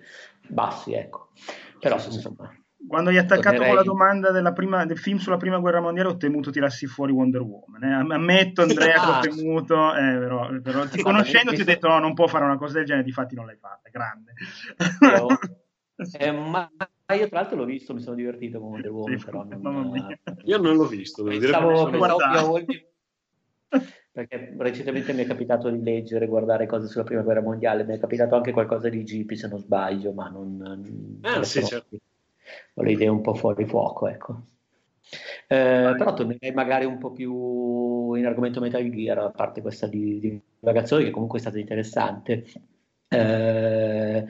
bassi, ecco. Però insomma. Quando hai attaccato tornerei... con la domanda prima, del film sulla prima guerra mondiale, ho temuto tirassi fuori Wonder Woman. Eh. Ammetto, Andrea, che ho temuto, eh, però, però ti conoscendo ti ho detto no, non può fare una cosa del genere, difatti non l'hai fatta, grande. (laughs) Eh, ma io tra l'altro l'ho visto, mi sono divertito con Wonder Woman, sì, però non, io non l'ho visto, devo pensavo, dire più perché recentemente mi è capitato di leggere, guardare cose sulla prima guerra mondiale, mi è capitato anche qualcosa di GP se non sbaglio, ma non... Ah, sì, certo. Ho le idee un po' fuori fuoco, ecco. Eh, però tornerei magari un po' più in argomento Metal Gear, a parte questa di, di divagazione che comunque è stata interessante. Eh,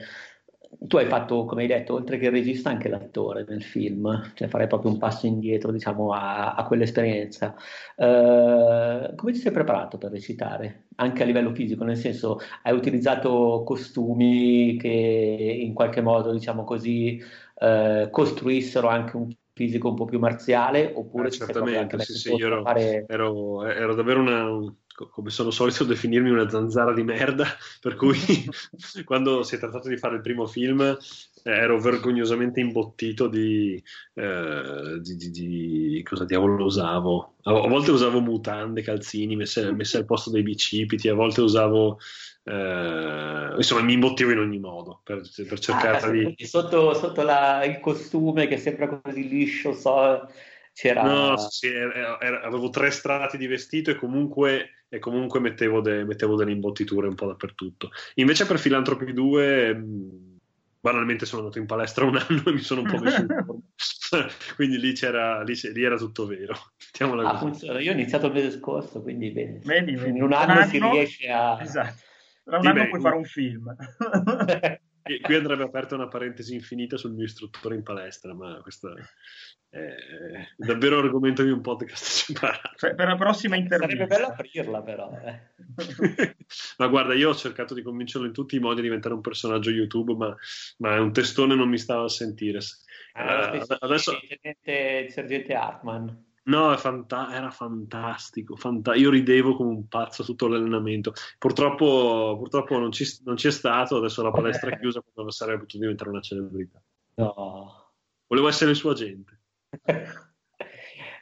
tu hai fatto, come hai detto, oltre che il regista, anche l'attore nel film, cioè fare proprio un passo indietro, diciamo, a, a quell'esperienza. Uh, come ti sei preparato per recitare? Anche a livello fisico, nel senso, hai utilizzato costumi che in qualche modo, diciamo così, uh, costruissero anche un fisico un po' più marziale, oppure eh, certamente, sì, sì, io ero, fare... ero, ero davvero una come sono solito (laughs) definirmi una zanzara di merda, per cui (laughs) quando si è trattato di fare il primo film eh, ero vergognosamente imbottito di, eh, di, di, di, cosa diavolo usavo. A, a, volte usavo mutande, calzini messe, messe al posto dei bicipiti, a volte usavo eh, insomma mi imbottivo in ogni modo per, per cercare ah, di sotto, sotto la, il costume che sembra così liscio so, c'era no sì, era, era, avevo tre strati di vestito e comunque e comunque mettevo, de, mettevo, delle imbottiture un po' dappertutto. Invece per Filantropi 2 mm, banalmente sono andato in palestra un (laughs) anno e mi sono un po' messo in forma. (laughs) quindi lì, c'era, lì, lì, era tutto vero. Ah, funziona. Io ho iniziato il mese scorso, quindi bene. Vedi, vedi. In un anno, un anno si riesce a... Esatto. Tra un anno beh, puoi fare un film. (laughs) qui andrebbe aperta una parentesi infinita sul mio istruttore in palestra, ma questa è davvero argomento di un podcast (laughs) separato. Cioè, per la prossima intervista. Sarebbe bello aprirla, però. Eh. (laughs) ma guarda, io ho cercato di convincerlo in tutti i modi a diventare un personaggio YouTube, ma, ma è un testone non mi stava a sentire. Ah, uh, adesso... Il sergente, il sergente Hartman. No, fanta- era fantastico, fanta- io ridevo come un pazzo tutto l'allenamento. Purtroppo, purtroppo non, ci, non c'è stato, adesso la palestra è (laughs) chiusa quando sarebbe potuto diventare una celebrità. No. Volevo essere il suo agente. (laughs)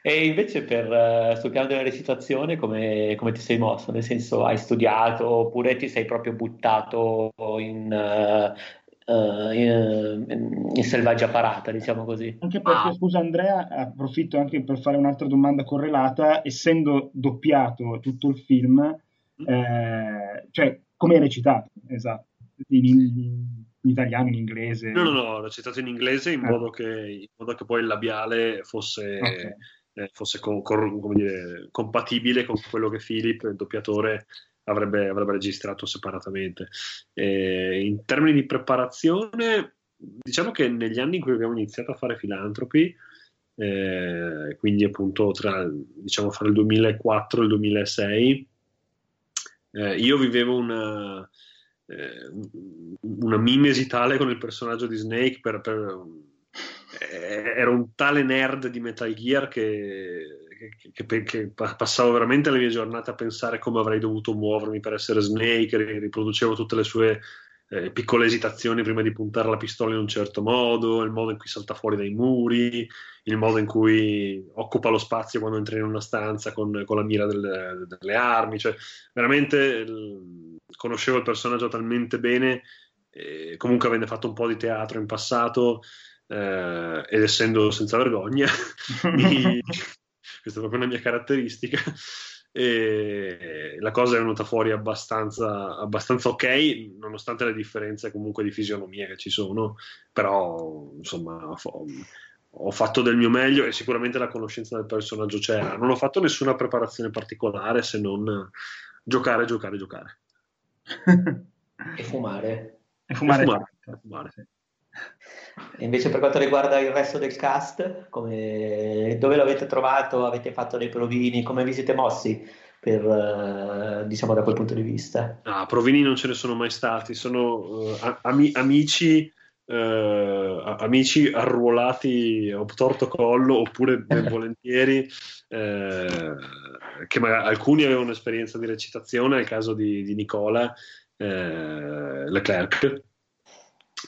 E invece per, uh, sul piano della recitazione come, come, ti sei mosso? Nel senso hai studiato oppure ti sei proprio buttato in, uh, uh, in, in selvaggia parata, diciamo così? Anche perché, ah. scusa Andrea, approfitto anche per fare un'altra domanda correlata, essendo doppiato tutto il film, mm. eh, cioè come hai recitato? Esatto. In, in, in italiano, in inglese? No, no, no, ho recitato in inglese in, ah. modo, che, in modo che poi il labiale fosse okay eh, fosse co- co- dire, compatibile con quello che Philip, il doppiatore, avrebbe, avrebbe registrato separatamente. E in termini di preparazione, diciamo che negli anni in cui abbiamo iniziato a fare filantropi, eh, quindi appunto tra, diciamo, fra il 2004 e il 2006, eh, io vivevo una, eh, una mimesi tale con il personaggio di Snake per, per eh, ero un tale nerd di Metal Gear che, che, che, che, passavo veramente le mie giornate a pensare come avrei dovuto muovermi per essere Snake, riproducevo tutte le sue eh, piccole esitazioni prima di puntare la pistola in un certo modo, il modo in cui salta fuori dai muri, il modo in cui occupa lo spazio quando entra in una stanza con, con la mira delle, delle armi, cioè veramente conoscevo il personaggio talmente bene, eh, comunque avendo fatto un po' di teatro in passato eh, ed essendo senza vergogna, (laughs) mi, (laughs) questa è proprio una mia caratteristica. (laughs) E la cosa è venuta fuori abbastanza, abbastanza ok, nonostante le differenze comunque di fisionomia che ci sono, però insomma ho, ho fatto del mio meglio e sicuramente la conoscenza del personaggio c'era. Non ho fatto nessuna preparazione particolare se non giocare, giocare, giocare. (laughs) e fumare. E fumare. E fumare. E fumare. Sì. Invece per quanto riguarda il resto del cast, come, dove l'avete trovato? Avete fatto dei provini? Come vi siete mossi per, uh, diciamo da quel punto di vista? Ah, provini non ce ne sono mai stati, sono uh, am- amici, uh, amici arruolati a torto collo oppure ben (laughs) volentieri, che magari, alcuni avevano esperienza di recitazione, nel caso di, di Nicola Leclerc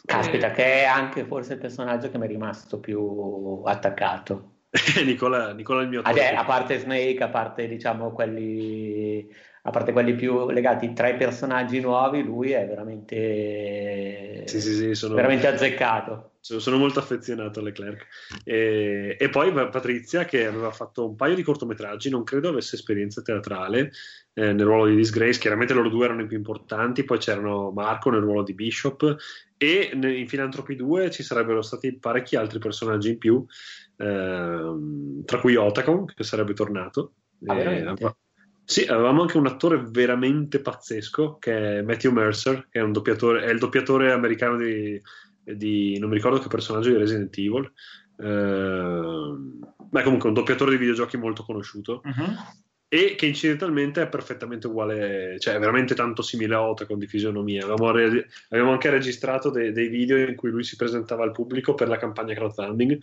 Caspita, eh. che è anche forse il personaggio che mi è rimasto più attaccato. (laughs) Nicola, Nicola il mio attore. A parte Snake, a parte diciamo quelli, a parte quelli più legati tra i personaggi nuovi, lui è veramente, sì, sì, sì, sono... veramente azzeccato. Sono molto affezionato a Leclerc. E, e, poi Patrizia, che aveva fatto un paio di cortometraggi, non credo avesse esperienza teatrale eh, nel ruolo di Disgrace. Chiaramente loro due erano i più importanti, poi c'erano Marco nel ruolo di Bishop e in Filantropi 2 ci sarebbero stati parecchi altri personaggi in più, ehm, tra cui Otacon, che sarebbe tornato. Ah, e, sì, avevamo anche un attore veramente pazzesco che è Matthew Mercer, che è, è il doppiatore americano di, di, non mi ricordo che personaggio di Resident Evil. Eh, ma comunque un doppiatore di videogiochi molto conosciuto. Uh-huh e che incidentalmente è perfettamente uguale, cioè è veramente tanto simile a Otacon di fisionomia. Avevamo, re- avevamo anche registrato de- dei video in cui lui si presentava al pubblico per la campagna crowdfunding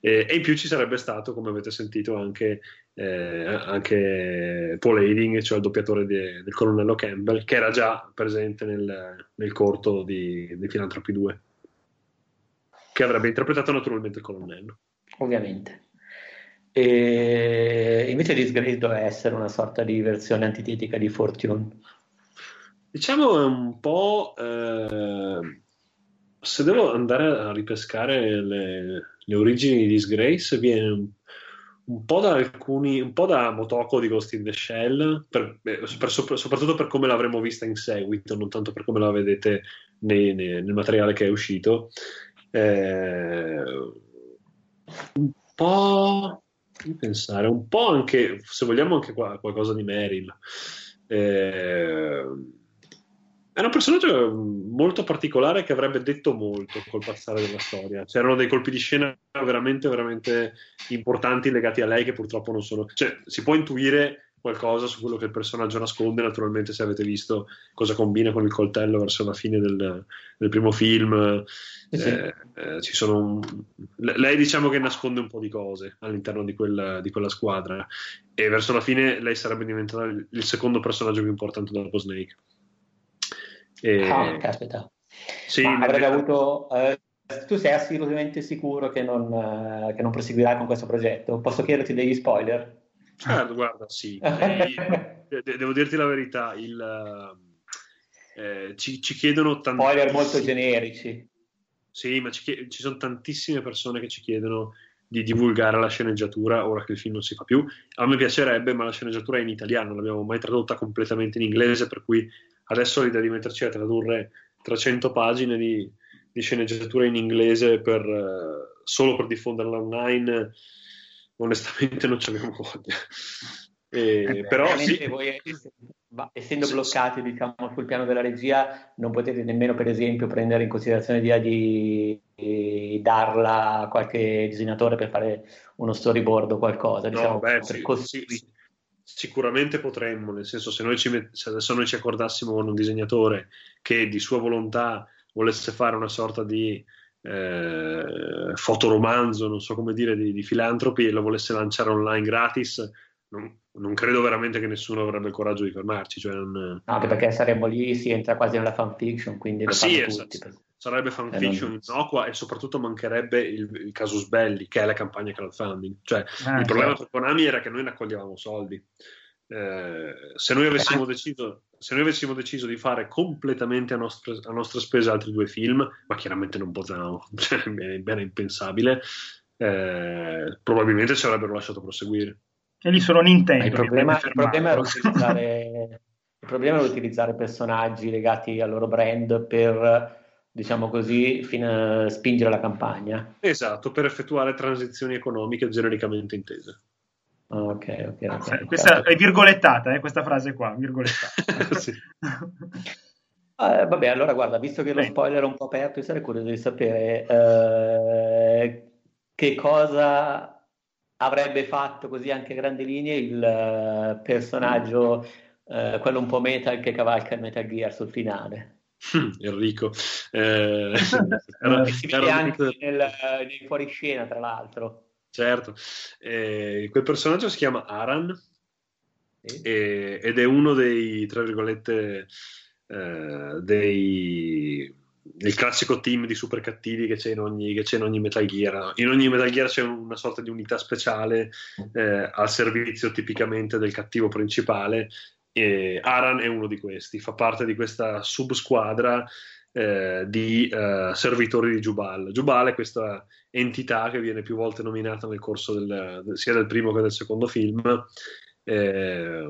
e, e in più ci sarebbe stato, come avete sentito, anche, eh, anche Paul Hading, cioè il doppiatore de- del colonnello Campbell, che era già presente nel, nel corto di, di Filantropi 2, che avrebbe interpretato naturalmente il colonnello. Ovviamente. E invece Disgrace doveva essere una sorta di versione antitetica di Fortune. Diciamo è un po'. Eh, se devo andare a ripescare le, le origini di Disgrace, viene un, un, po' da alcuni. un po' da Motoko di Ghost in the Shell, per, per, soprattutto per come l'avremmo vista in seguito, non tanto per come la vedete nei, nei, nel materiale che è uscito. Eh, un po' pensare, un po' anche, se vogliamo, anche qua, qualcosa di Meryl. Eh, era un personaggio molto particolare che avrebbe detto molto col passare della storia. C'erano dei colpi di scena veramente, veramente importanti legati a lei che purtroppo non sono. Cioè, si può intuire qualcosa su quello che il personaggio nasconde. Naturalmente, se avete visto cosa combina con il coltello verso la fine del, del primo film, sì. eh, eh, ci sono un... lei diciamo che nasconde un po' di cose all'interno di quella, di quella squadra. E verso la fine lei sarebbe diventata il secondo personaggio più importante dopo Snake. E... Ah, caspita. Sì, avrebbe avuto. Eh, tu sei assolutamente sicuro che non, uh, che non proseguirai con questo progetto? Posso chiederti degli spoiler? Certo, guarda, sì. (laughs) E, devo dirti la verità, il, eh, ci, ci, chiedono tanti... Spoiler molto generici. Sì, ma ci, ci, sono tantissime persone che ci chiedono di divulgare la sceneggiatura ora che il film non si fa più. A me piacerebbe, ma la sceneggiatura è in italiano, non l'abbiamo mai tradotta completamente in inglese, per cui adesso l'idea di metterci a tradurre 300 pagine di, di sceneggiatura in inglese per, uh, solo per diffonderla online, onestamente non ci abbiamo voglia. E, eh, però sì. Voi, essendo bloccati diciamo, sul piano della regia, non potete nemmeno, per esempio, prendere in considerazione l'idea di, di darla a qualche disegnatore per fare uno storyboard o qualcosa. Diciamo, no, beh, sì, sì, sì, sicuramente potremmo, nel senso se, noi ci met- se adesso noi ci accordassimo con un disegnatore che di sua volontà volesse fare una sorta di eh, fotoromanzo, non so come dire, di, di filantropi e lo volesse lanciare online gratis, non, non, credo veramente che nessuno avrebbe il coraggio di fermarci. Cioè non... Anche perché saremmo lì, si entra quasi nella fanfiction, quindi lo sì, tutti. Per... Sarebbe fanfiction non... innocua e soprattutto mancherebbe il, il, casus belli, che è la campagna crowdfunding. Cioè, ah, il problema certo. per Konami era che noi raccoglievamo soldi. Eh, se, noi avessimo deciso, se noi avessimo deciso di fare completamente a nostra, a nostra spesa altri due film, ma chiaramente non potevamo, (laughs) cioè, è bene impensabile, eh, probabilmente ci avrebbero lasciato proseguire. E lì sono Nintendo. Il problema, il, problema il problema, era utilizzare personaggi legati al loro brand per diciamo così, fino, spingere la campagna. Esatto, per effettuare transizioni economiche genericamente intese. Ok, ok. okay questa è virgolettata, eh, questa frase qua, virgolettata. (laughs) sì. (laughs) Eh, vabbè, allora guarda, visto che lo spoiler è un po' aperto, io sarei curioso di sapere eh, che cosa avrebbe fatto così anche a grandi linee il uh, personaggio, uh, quello un po' metal che cavalca il Metal Gear sul finale. Enrico. Eh, (laughs) era, si vede anche nel, nel fuoriscena, tra l'altro. Certo, eh, quel personaggio si chiama Aran sì. e, ed è uno dei, tra virgolette, eh, dei il classico team di super cattivi che c'è in ogni, c'è in ogni Metal Gear. In ogni Metal Gear c'è una sorta di unità speciale eh, al servizio tipicamente del cattivo principale. E Aran è uno di questi, fa parte di questa subsquadra eh, di eh, servitori di Jubal. Jubal è questa entità che viene più volte nominata nel corso del, sia del primo che del secondo film. Eh,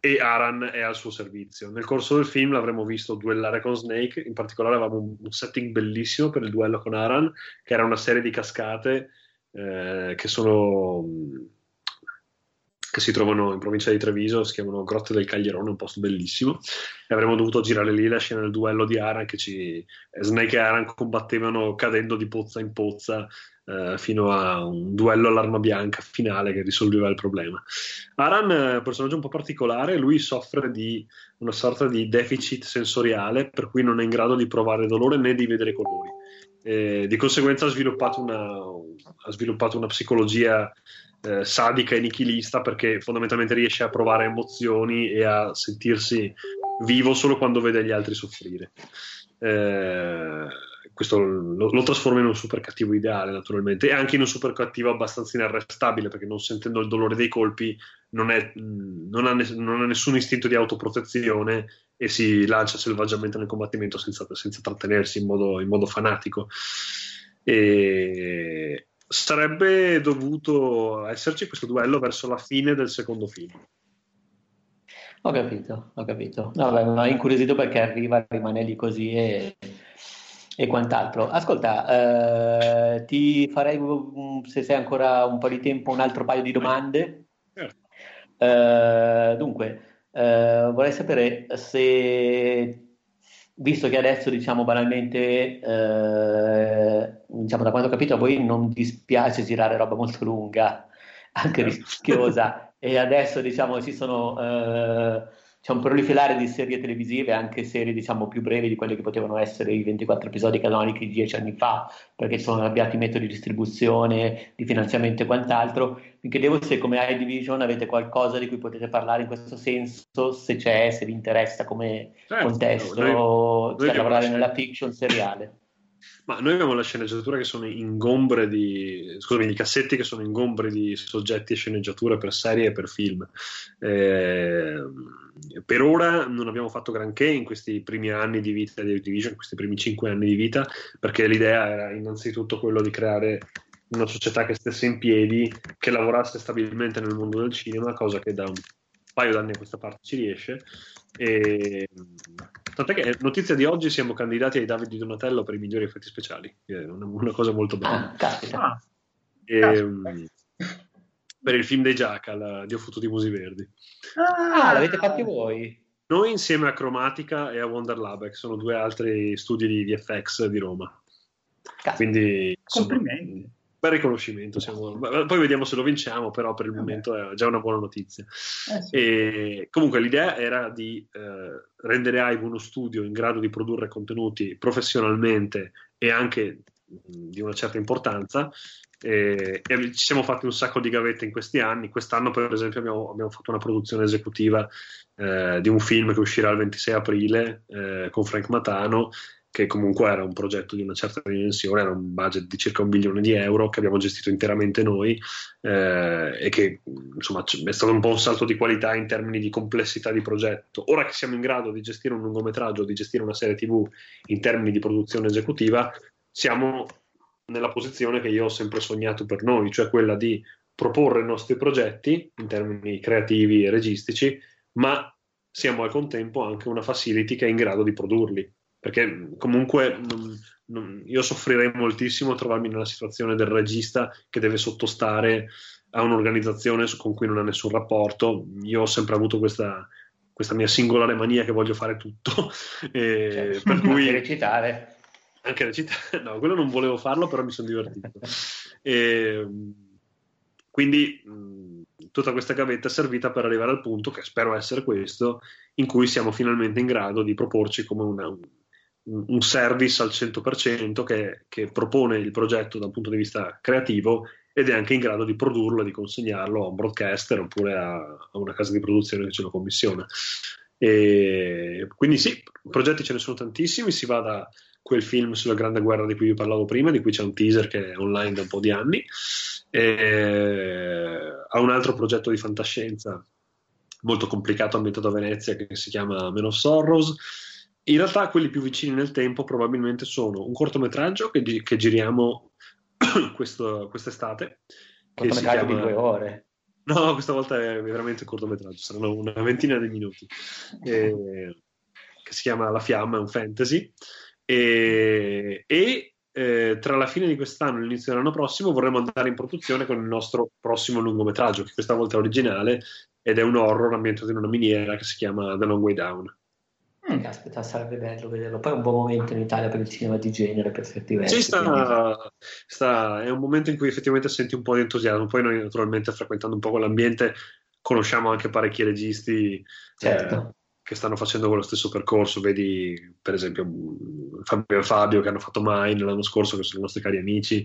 e Aran è al suo servizio. Nel corso del film l'avremmo visto duellare con Snake, in particolare avevamo un, un setting bellissimo per il duello con Aran, che era una serie di cascate eh, che sono che si trovano in provincia di Treviso, si chiamano Grotte del Caglierone, un posto bellissimo, e avremmo dovuto girare lì la scena del duello di Aran che ci... Snake e Aran combattevano cadendo di pozza in pozza eh, fino a un duello all'arma bianca finale che risolveva il problema. Aran è un personaggio un po' particolare, lui soffre di una sorta di deficit sensoriale per cui non è in grado di provare dolore né di vedere colori. Eh, di conseguenza ha sviluppato una, ha sviluppato una psicologia eh, sadica e nichilista perché fondamentalmente riesce a provare emozioni e a sentirsi vivo solo quando vede gli altri soffrire. Eh, questo lo, lo, trasforma in un super cattivo ideale, naturalmente, e anche in un super cattivo abbastanza inarrestabile, perché non sentendo il dolore dei colpi non, è, non, ha, non ha, nessun istinto di autoprotezione e si lancia selvaggiamente nel combattimento senza, senza trattenersi in modo, in modo fanatico. E sarebbe dovuto esserci questo duello verso la fine del secondo film. Ho capito, ho capito. No, beh, mi ha incuriosito perché arriva, rimane lì così e e quant'altro. Ascolta, eh, ti farei, se sei ancora un po' di tempo, un altro paio di domande. Eh, dunque, eh, vorrei sapere se, visto che adesso, diciamo banalmente, eh, diciamo da quando ho capito, a voi non dispiace girare roba molto lunga, anche rischiosa, e adesso, diciamo, ci sono eh, c'è un proliferare di serie televisive, anche serie diciamo più brevi di quelle che potevano essere i 24 episodi canonici dieci anni fa, perché sono cambiati i metodi di distribuzione, di finanziamento e quant'altro. Mi chiedevo se come iDivision avete qualcosa di cui potete parlare in questo senso, se c'è, se vi interessa come certo, contesto, noi, noi cioè, lavorare nella fiction seriale. Ma noi abbiamo la sceneggiatura che sono ingombre di, scusami, i cassetti che sono ingombre di soggetti e sceneggiature per serie e per film. Eh, per ora non abbiamo fatto granché in questi primi anni di vita di Division, questi primi cinque anni di vita, perché l'idea era innanzitutto quello di creare una società che stesse in piedi, che lavorasse stabilmente nel mondo del cinema, cosa che da un paio d'anni a questa parte ci riesce. E, tant'è che notizia di oggi siamo candidati ai Davide di Donatello per i migliori effetti speciali, è una, una cosa molto bella. Ah, e, ehm, per il film dei Jackal, Dio fottuti musi verdi. Ah, l'avete fatti voi? Noi insieme a Chromatica e a Wonder Lab, che sono due altri studi di VFX di Roma. Cazzo. Quindi, complimenti. Bel riconoscimento. Siamo... Poi vediamo se lo vinciamo, però per il momento è già una buona notizia. Eh sì. e, comunque l'idea era di eh, rendere Aivo uno studio in grado di produrre contenuti professionalmente e anche di una certa importanza. E, e, ci siamo fatti un sacco di gavette in questi anni. Quest'anno, per esempio, abbiamo, abbiamo fatto una produzione esecutiva eh, di un film che uscirà il 26 aprile eh, con Frank Matano che comunque era un progetto di una certa dimensione, era un budget di circa un milione di euro che abbiamo gestito interamente noi eh, e che insomma è stato un po' un salto di qualità in termini di complessità di progetto. Ora che siamo in grado di gestire un lungometraggio, di gestire una serie TV in termini di produzione esecutiva, siamo nella posizione che io ho sempre sognato per noi, cioè quella di proporre i nostri progetti in termini creativi e registici, ma siamo al contempo anche una facility che è in grado di produrli perché comunque non, non, io soffrirei moltissimo a trovarmi nella situazione del regista che deve sottostare a un'organizzazione con cui non ha nessun rapporto. Io ho sempre avuto questa, questa mia singolare mania che voglio fare tutto. (laughs) E cioè, per cui... Anche recitare. Anche recitare, (laughs) no, quello non volevo farlo, però mi sono divertito. (laughs) e, quindi tutta questa gavetta è servita per arrivare al punto, che spero essere questo, in cui siamo finalmente in grado di proporci come una, un service al 100% che, che, propone il progetto da un punto di vista creativo ed è anche in grado di produrlo e di consegnarlo a un broadcaster oppure a, a una casa di produzione che ce lo commissiona. E quindi sì, progetti ce ne sono tantissimi, si va da quel film sulla grande guerra di cui vi parlavo prima, di cui c'è un teaser che è online da un po' di anni, a un altro progetto di fantascienza molto complicato ambientato a Venezia che si chiama Men of Sorrows, in realtà quelli più vicini nel tempo probabilmente sono un cortometraggio che, gi- che giriamo (coughs) questo, quest'estate. Che si chiama... di due ore. No, questa volta è veramente un cortometraggio, saranno una ventina di minuti. Eh, che si chiama La Fiamma, è un fantasy. E, e eh, tra la fine di quest'anno e l'inizio dell'anno prossimo vorremmo andare in produzione con il nostro prossimo lungometraggio, che questa volta è originale ed è un horror ambientato in una miniera che si chiama The Long Way Down. Mm. Caspita, sarebbe bello vederlo. Poi è un buon momento in Italia per il cinema di genere, per certi versi. Sì, sta, sta, è un momento in cui effettivamente senti un po' di entusiasmo. Poi noi, naturalmente, frequentando un po' quell'ambiente, conosciamo anche parecchi registi certo. eh, che stanno facendo quello stesso percorso. Vedi, per esempio, Fabio e Fabio che hanno fatto Mine l'anno scorso, che sono i nostri cari amici.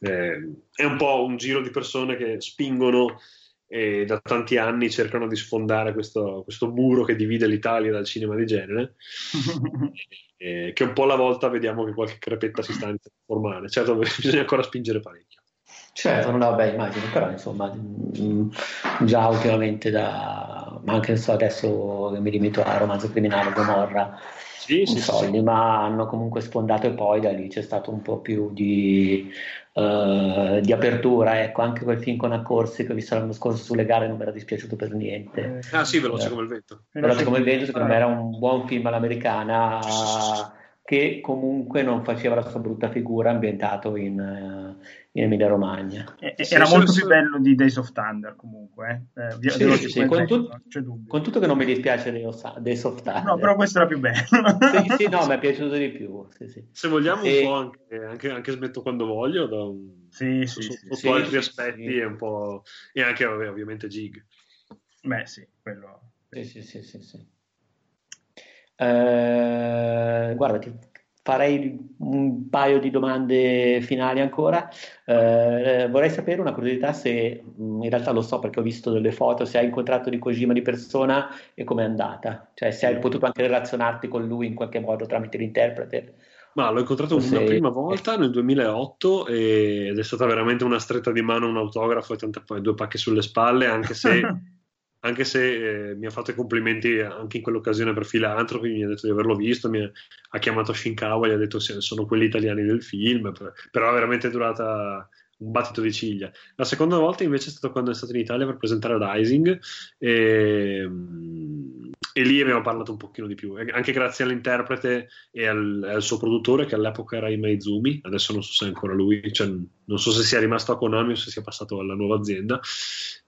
Eh, è un po' un giro di persone che spingono e da tanti anni cercano di sfondare questo, questo muro che divide l'Italia dal cinema di genere, (laughs) e, che un po' alla volta vediamo che qualche crepetta si sta formare. Certo, bisogna ancora spingere parecchio. Certo, no, beh, immagino, però insomma, mm, già ultimamente da, ma anche so, adesso mi limito a romanzo criminale, Gomorra, sì, sì, soldi, sì. ma hanno comunque sfondato e poi da lì c'è stato un po' più di uh, di apertura. Ecco, anche quel film con Accorsi che ho visto l'anno scorso sulle gare non mi era dispiaciuto per niente. Ah sì, Veloce eh, come il vento. Veloce come il vento, secondo me era un buon film all'americana che comunque non faceva la sua brutta figura ambientato in, uh, in Emilia Romagna. E, era sì, molto sì, più sì. bello di Days of Thunder comunque. Eh, via, sì, sì. Con, tu, con, tutto che non mi dispiace Days of Thunder. No, però questo era più bello. sì, sì, no, mi è piaciuto di più. Se vogliamo e... un po' anche, anche, anche, smetto quando voglio, da un, sì, sì, sotto sì, altri aspetti e un po'... E anche ovviamente Gig. Beh sì, quello... Sì, sì, sì, sì. Eh, guarda, ti farei un paio di domande finali ancora. Eh, vorrei sapere una curiosità se, mm, in realtà lo so perché ho visto delle foto, se hai incontrato di Kojima di persona e com'è andata. Cioè se hai potuto anche relazionarti con lui in qualche modo tramite l'interprete Ma l'ho incontrato una sei... prima volta nel 2008 ed è stata veramente una stretta di mano, un autografo e tante, due pacche sulle spalle, anche se, (laughs) anche se eh, mi ha fatto i complimenti anche in quell'occasione per Filantropi, mi ha detto di averlo visto, mi ha, ha chiamato Shinkawa gli ha detto se sono quelli italiani del film, però è veramente durata un battito di ciglia. La seconda volta invece è stato quando è stato in Italia per presentare Rising e, e lì abbiamo parlato un pochino di più, anche grazie all'interprete e al, al suo produttore che all'epoca era Imaizumi, adesso non so se è ancora lui, cioè, non so se sia rimasto a Konami o se sia passato alla nuova azienda.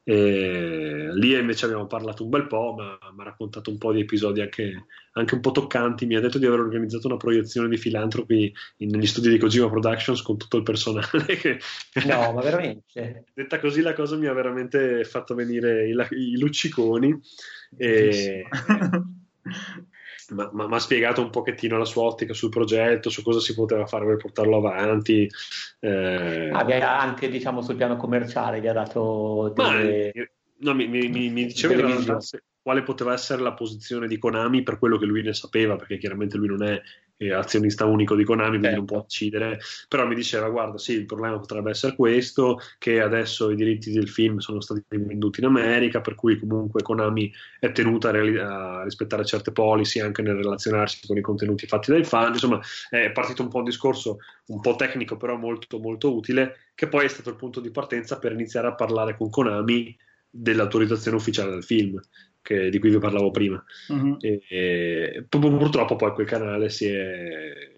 E lì invece abbiamo parlato un bel po', ma mi ha raccontato un po' di episodi anche, anche, un po' toccanti. Mi ha detto di aver organizzato una proiezione di filantropi negli studi di Kojima Productions con tutto il personale. (laughs) Che... No, ma veramente. Detta così, la cosa mi ha veramente fatto venire i, i lucciconi. E... (laughs) ma mi ha spiegato un pochettino la sua ottica sul progetto, su cosa si poteva fare per portarlo avanti. Eh... Ah, anche diciamo sul piano commerciale, gli ha dato delle... Ma, no, mi, mi, mi diceva realtà quale poteva essere la posizione di Konami per quello che lui ne sapeva, perché chiaramente lui non è azionista unico di Konami, quindi non può certo. uccidere, però mi diceva guarda sì, il problema potrebbe essere questo, che adesso i diritti del film sono stati venduti in America, per cui comunque Konami è tenuta a, reali- a rispettare certe policy anche nel relazionarsi con i contenuti fatti dai fan, insomma è partito un po' un discorso un po' tecnico però molto molto utile, che poi è stato il punto di partenza per iniziare a parlare con Konami dell'autorizzazione ufficiale del film che, di cui vi parlavo prima. Uh-huh. E, e, purtroppo poi quel canale si è,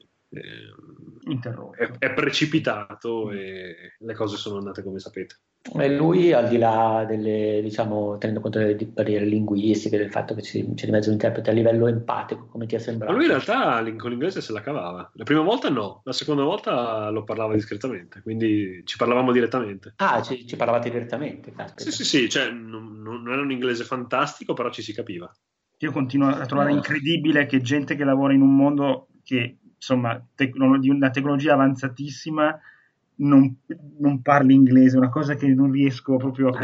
interrotto. È, è, precipitato e le cose sono andate come sapete. E lui, al di là delle, diciamo, tenendo conto delle barriere linguistiche, del fatto che c'è di mezzo un interprete a livello empatico, come ti è sembrato? Ma lui in realtà con l'inglese se la cavava. La prima volta no, la seconda volta lo parlava discretamente, quindi ci parlavamo direttamente. Ah, ci, ci parlavate direttamente? Caspita. Sì, sì, sì, cioè, non, non era un inglese fantastico, però ci si capiva. Io continuo a trovare incredibile che gente che lavora in un mondo che insomma, tecno- di una tecnologia avanzatissima non, non, parli inglese, una cosa che non riesco proprio a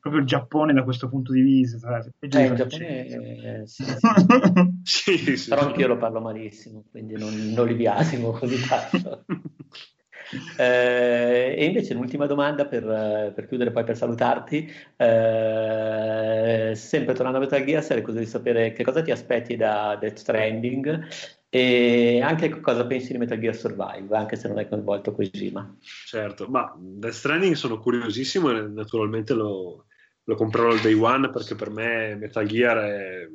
proprio il Giappone da questo punto di vista. Eh, il Giappone, eh, sì, (laughs) sì. sì, sì, però anch'io lo parlo malissimo, quindi non, non li biasimo così tanto. (laughs) Eh, e invece l'ultima domanda per, per, chiudere poi per salutarti, eh, sempre tornando a Metal Gear, sarei curioso di sapere che cosa ti aspetti da Death Stranding e anche cosa pensi di Metal Gear Survive, anche se non hai coinvolto Kojima. Certo, ma Death Stranding sono curiosissimo e naturalmente lo, lo comprerò al day one perché per me Metal Gear è...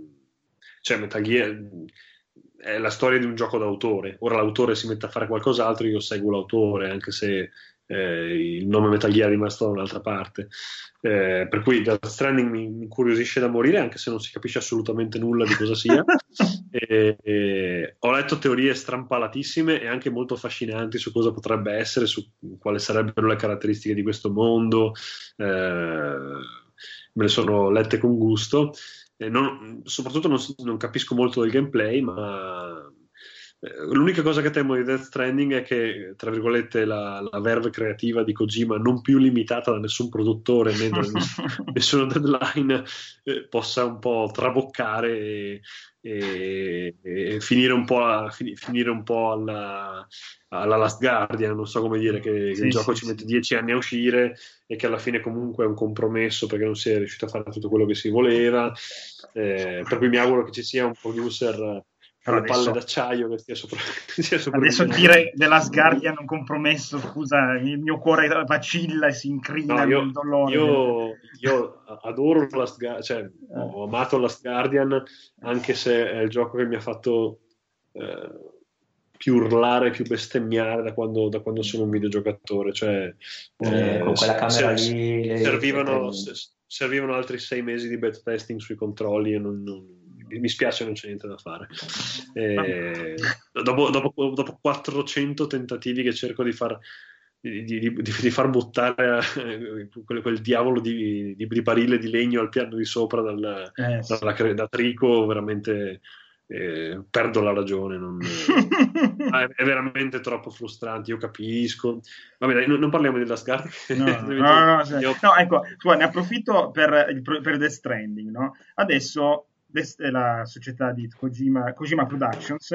cioè Metal Gear è la storia di un gioco d'autore. Ora l'autore si mette a fare qualcos'altro, io seguo l'autore, anche se eh, il nome Metal Gear è rimasto da un'altra parte. Eh, per cui Death Stranding mi, incuriosisce da morire, anche se non si capisce assolutamente nulla di cosa sia. (laughs) e, e, ho letto teorie strampalatissime e anche molto affascinanti su cosa potrebbe essere, su quali sarebbero le caratteristiche di questo mondo. Eh, me le sono lette con gusto. Non, soprattutto non, non capisco molto del gameplay, ma l'unica cosa che temo di Death Stranding è che, tra virgolette, la, la verve creativa di Kojima, non più limitata da nessun produttore né da (laughs) nessuna deadline, eh, possa un po' traboccare e, e, e finire un po', a, finire un po alla, alla, Last Guardian. Non so come dire, che, sì, il gioco sì, ci mette dieci anni a uscire e che alla fine comunque è un compromesso perché non si è riuscito a fare tutto quello che si voleva. Eh, per cui mi auguro che ci sia un producer però le adesso, palle d'acciaio che stia sopra, (laughs) stia sopra adesso dire della Guardian un compromesso scusa il mio cuore vacilla e si incrina no, io, nel dolore io, io adoro Last Guardian cioè, eh. ho amato Last Guardian anche se è il gioco che mi ha fatto eh, più urlare, più bestemmiare da quando, da quando sono un videogiocatore cioè, eh, con quella camera se, lì servivano, servivano altri sei mesi di beta testing sui controlli e non, non mi spiace, non c'è niente da fare. (laughs) Eh, dopo, dopo, dopo, 400 tentativi che cerco di far, di, di, di, far buttare eh, quel, quel, diavolo di, barile di legno al piano di sopra dal, eh, dalla, da Trico, veramente. Eh, perdo la ragione, non, (laughs) è, è, veramente troppo frustrante. Io capisco. Vabbè, dai, non, non parliamo di Last Guard. (laughs) No, no, no, no, no, ecco, ne approfitto per, per Death Stranding. No? Adesso la società di Kojima, Kojima Productions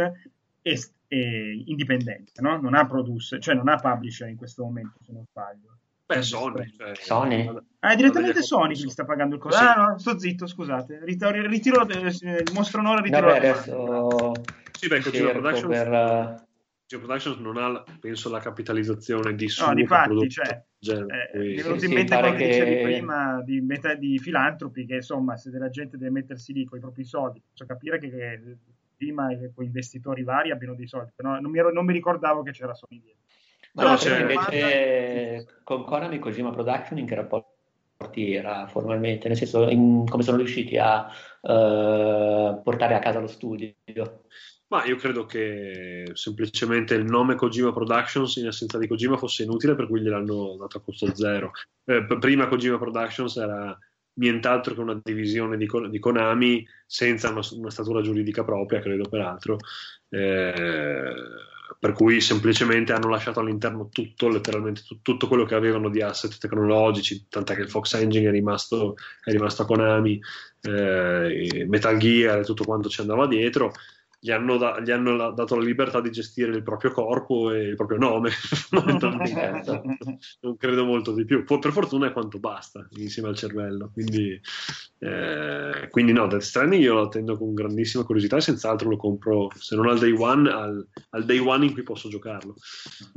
e indipendente, no? non ha producer, cioè non ha publisher in questo momento, se non sbaglio. Beh, Sony. Cioè, Sony? Ah, è direttamente Sony che gli sta pagando il costo. Sì. Ah, no, sto zitto, scusate. Ritiro, ritiro il mostro onore, ritiro Vabbè, adesso... Sì, beh, Kojima Productions, per... Productions non ha, penso, la capitalizzazione di suo No, di fatti, cioè, genere, eh, mi è venuto in mente quello che dicevi prima di, meta, di filantropi, che insomma, se della gente deve mettersi lì con i propri soldi, posso capire che, che prima che poi investitori vari abbiano dei soldi, però non mi, ero, non mi ricordavo che c'era Sony dietro. Ma no, c'è invece domanda... con Konami Kojima Production in che rapporti era formalmente, nel senso in, come sono riusciti a uh, portare a casa lo studio? Ma io credo che semplicemente il nome Kojima Productions in assenza di Kojima fosse inutile, per cui gliel'hanno dato a costo zero. Eh, prima Kojima Productions era nient'altro che una divisione di, di Konami senza una, una, statura giuridica propria, credo peraltro. Eh, per cui semplicemente hanno lasciato all'interno tutto, letteralmente tutto, tutto quello che avevano di asset tecnologici, tant'è che il Fox Engine è rimasto, è rimasto a Konami, eh, Metal Gear e tutto quanto ci andava dietro gli hanno, da, gli hanno, dato la libertà di gestire il proprio corpo e il proprio nome, (laughs) non credo molto di più. Per fortuna è quanto basta insieme al cervello. Quindi, eh, quindi no, Death Stranding io lo attendo con grandissima curiosità e senz'altro lo compro, se non al day one, al, al day one in cui posso giocarlo,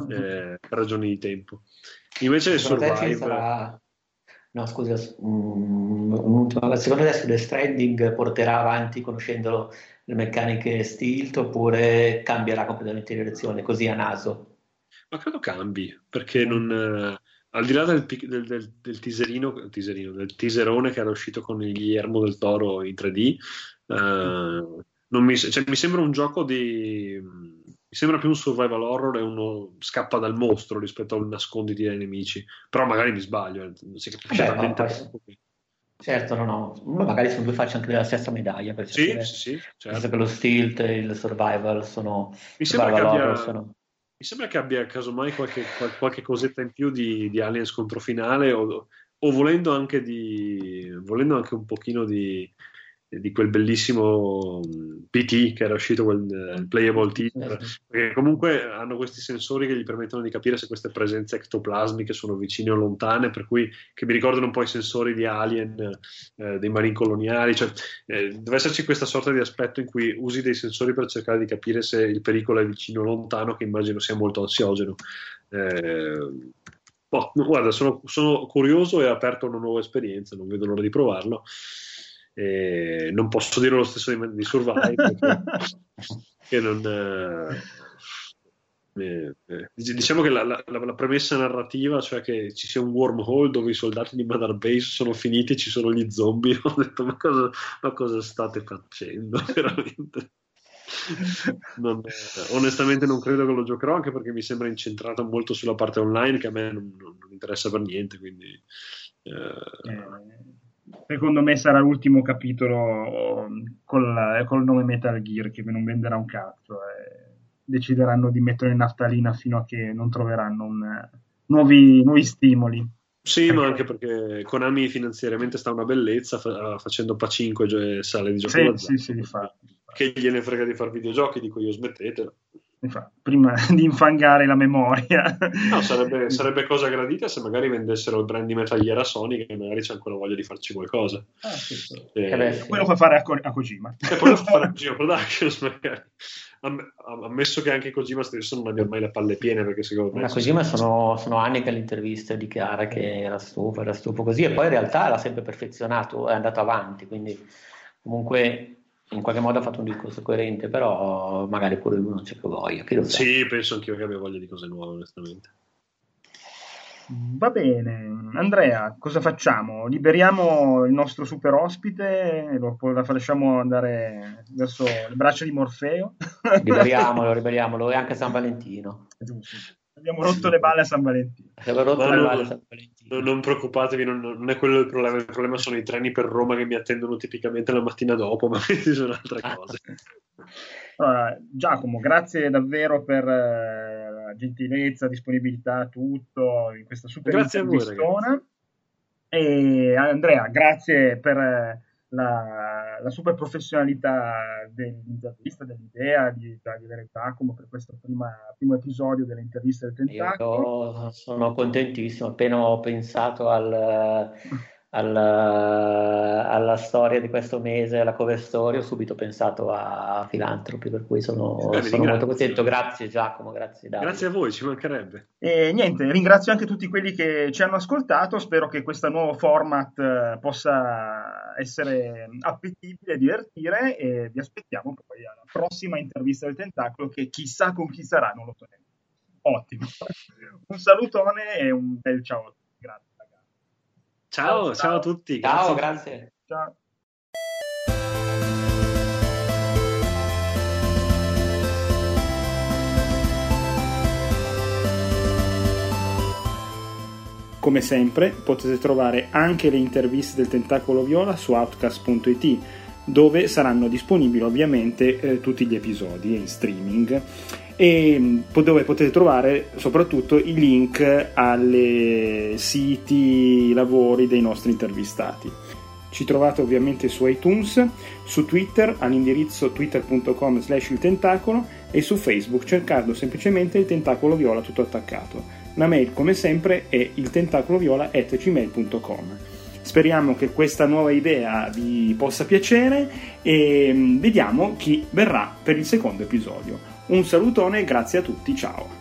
eh, per ragioni di tempo. Invece Survive... No, scusa, um, un'ultima. Secondo te Death Stranding porterà avanti, conoscendolo, le meccaniche stilt oppure cambierà completamente direzione così a naso? Ma credo cambi perché non, eh, al di là del, del, del, del teaserino, teaserino, del teaserone che era uscito con il Guillermo del Toro in 3D, eh, mi, cioè, mi, sembra un gioco di. Mi sembra più un survival horror e uno scappa dal mostro rispetto a un nasconditi dai nemici. Però magari mi sbaglio, eh, si capisce Beh, talmente no, Certo, no, no, magari sono due facce anche della stessa medaglia. Per sì, sì, sì, certo. che lo stilt e il survival sono... Mi sembra, che abbia, sono... mi sembra che abbia casomai qualche, qualche cosetta in più di, di Alien scontro finale o, o volendo, anche di, volendo anche un pochino di, di quel bellissimo PT che era uscito quel uh, playable teaser perché comunque hanno questi sensori che gli permettono di capire se queste presenze ectoplasmiche sono vicine o lontane per cui che mi ricordano un po' i sensori di Alien eh, dei marini coloniali cioè eh, deve esserci questa sorta di aspetto in cui usi dei sensori per cercare di capire se il pericolo è vicino o lontano che immagino sia molto ansiogeno. Eh, boh, guarda sono, sono curioso e aperto a una nuova esperienza non vedo l'ora di provarlo eh, non posso dire lo stesso di, di Survive (laughs) che non, eh, eh, diciamo che la, la, la, premessa narrativa, cioè che ci sia un wormhole dove i soldati di Mother Base sono finiti e ci sono gli zombie, (laughs) ho detto ma cosa, ma cosa state facendo (laughs) veramente? Non, eh, onestamente non credo che lo giocherò anche perché mi sembra incentrato molto sulla parte online che a me non, non, interessa per niente quindi eh, eh secondo me sarà l'ultimo capitolo col, col nome Metal Gear che non venderà un cazzo e decideranno di mettere in naftalina fino a che non troveranno un, nuovi, nuovi stimoli. Sì, perché... ma anche perché Konami finanziariamente sta una bellezza fa- facendo Pacinco e sale di gioco. Sì, sì, sì, infatti. Che gliene frega di fare videogiochi, dico io smettetelo prima (laughs) di infangare la memoria. No, sarebbe, (laughs) sarebbe, cosa gradita se magari vendessero il brand di metalliera Sony che magari c'è ancora voglia di farci qualcosa. Ah, sì, sì. E... Eh, poi lo puoi fare a, Ko- a Kojima. E poi lo puoi fare a (laughs) Kojima Productions magari. Am- ammesso che anche Kojima stesso non abbia mai le palle piene perché secondo me... Ma Kojima sono, sono, anni che all'interviste dichiara che era stufo, era stufo così e poi in realtà l'ha sempre perfezionato, è andato avanti, quindi comunque in qualche modo ha fatto un discorso coerente, però magari pure lui non c'è più voglia. Sì, penso anch'io che abbia voglia di cose nuove, onestamente. Va bene, Andrea, cosa facciamo? Liberiamo il nostro super ospite e lo, lo lasciamo andare verso le braccia di Morfeo? Liberiamolo, (laughs) liberiamolo, e anche San Valentino. Giusto. Abbiamo rotto le balle a San Valentino. Abbiamo rotto Ma le balle a San Valentino. Non preoccupatevi, non, non, è quello il problema. Il problema sono i treni per Roma che mi attendono tipicamente la mattina dopo, (laughs) ma queste sono altre cose. (laughs) Allora, Giacomo, grazie davvero per eh, la gentilezza, disponibilità, tutto in questa super grazie intervistona. E Andrea, grazie per la, la super professionalità dell'intervista, dell'idea di, di avere Giacomo per questo prima, primo episodio dell'intervista del Tentacolo. Io sono contentissimo, appena ho pensato al alla, alla, storia di questo mese, alla cover story, ho subito pensato a filantropi, per cui sono, Beh, sono molto contento. Grazie Giacomo, grazie Davide. Grazie a voi, ci mancherebbe. E niente, ringrazio anche tutti quelli che ci hanno ascoltato, spero che questo nuovo format eh, possa essere appetibile, divertire e vi aspettiamo poi alla prossima intervista del Tentacolo che chissà con chi sarà, non lo so neanche. Ottimo. (laughs) Un salutone e un bel ciao a tutti. Grazie. Ciao, ciao, ciao a tutti. Ciao, grazie. Ciao. Come sempre potete trovare anche le interviste del Tentacolo Viola su outcast.it dove saranno disponibili ovviamente eh, tutti gli episodi in streaming e mm, dove potete trovare soprattutto i link alle siti, lavori dei nostri intervistati. Ci trovate ovviamente su iTunes, su Twitter all'indirizzo twitter.com slash il tentacolo e su Facebook cercando semplicemente il tentacolo viola tutto attaccato. La mail come sempre è il tentacoloviola.gmail.com Speriamo che questa nuova idea vi possa piacere e mm, vediamo chi verrà per il secondo episodio. Un salutone e grazie a tutti, ciao!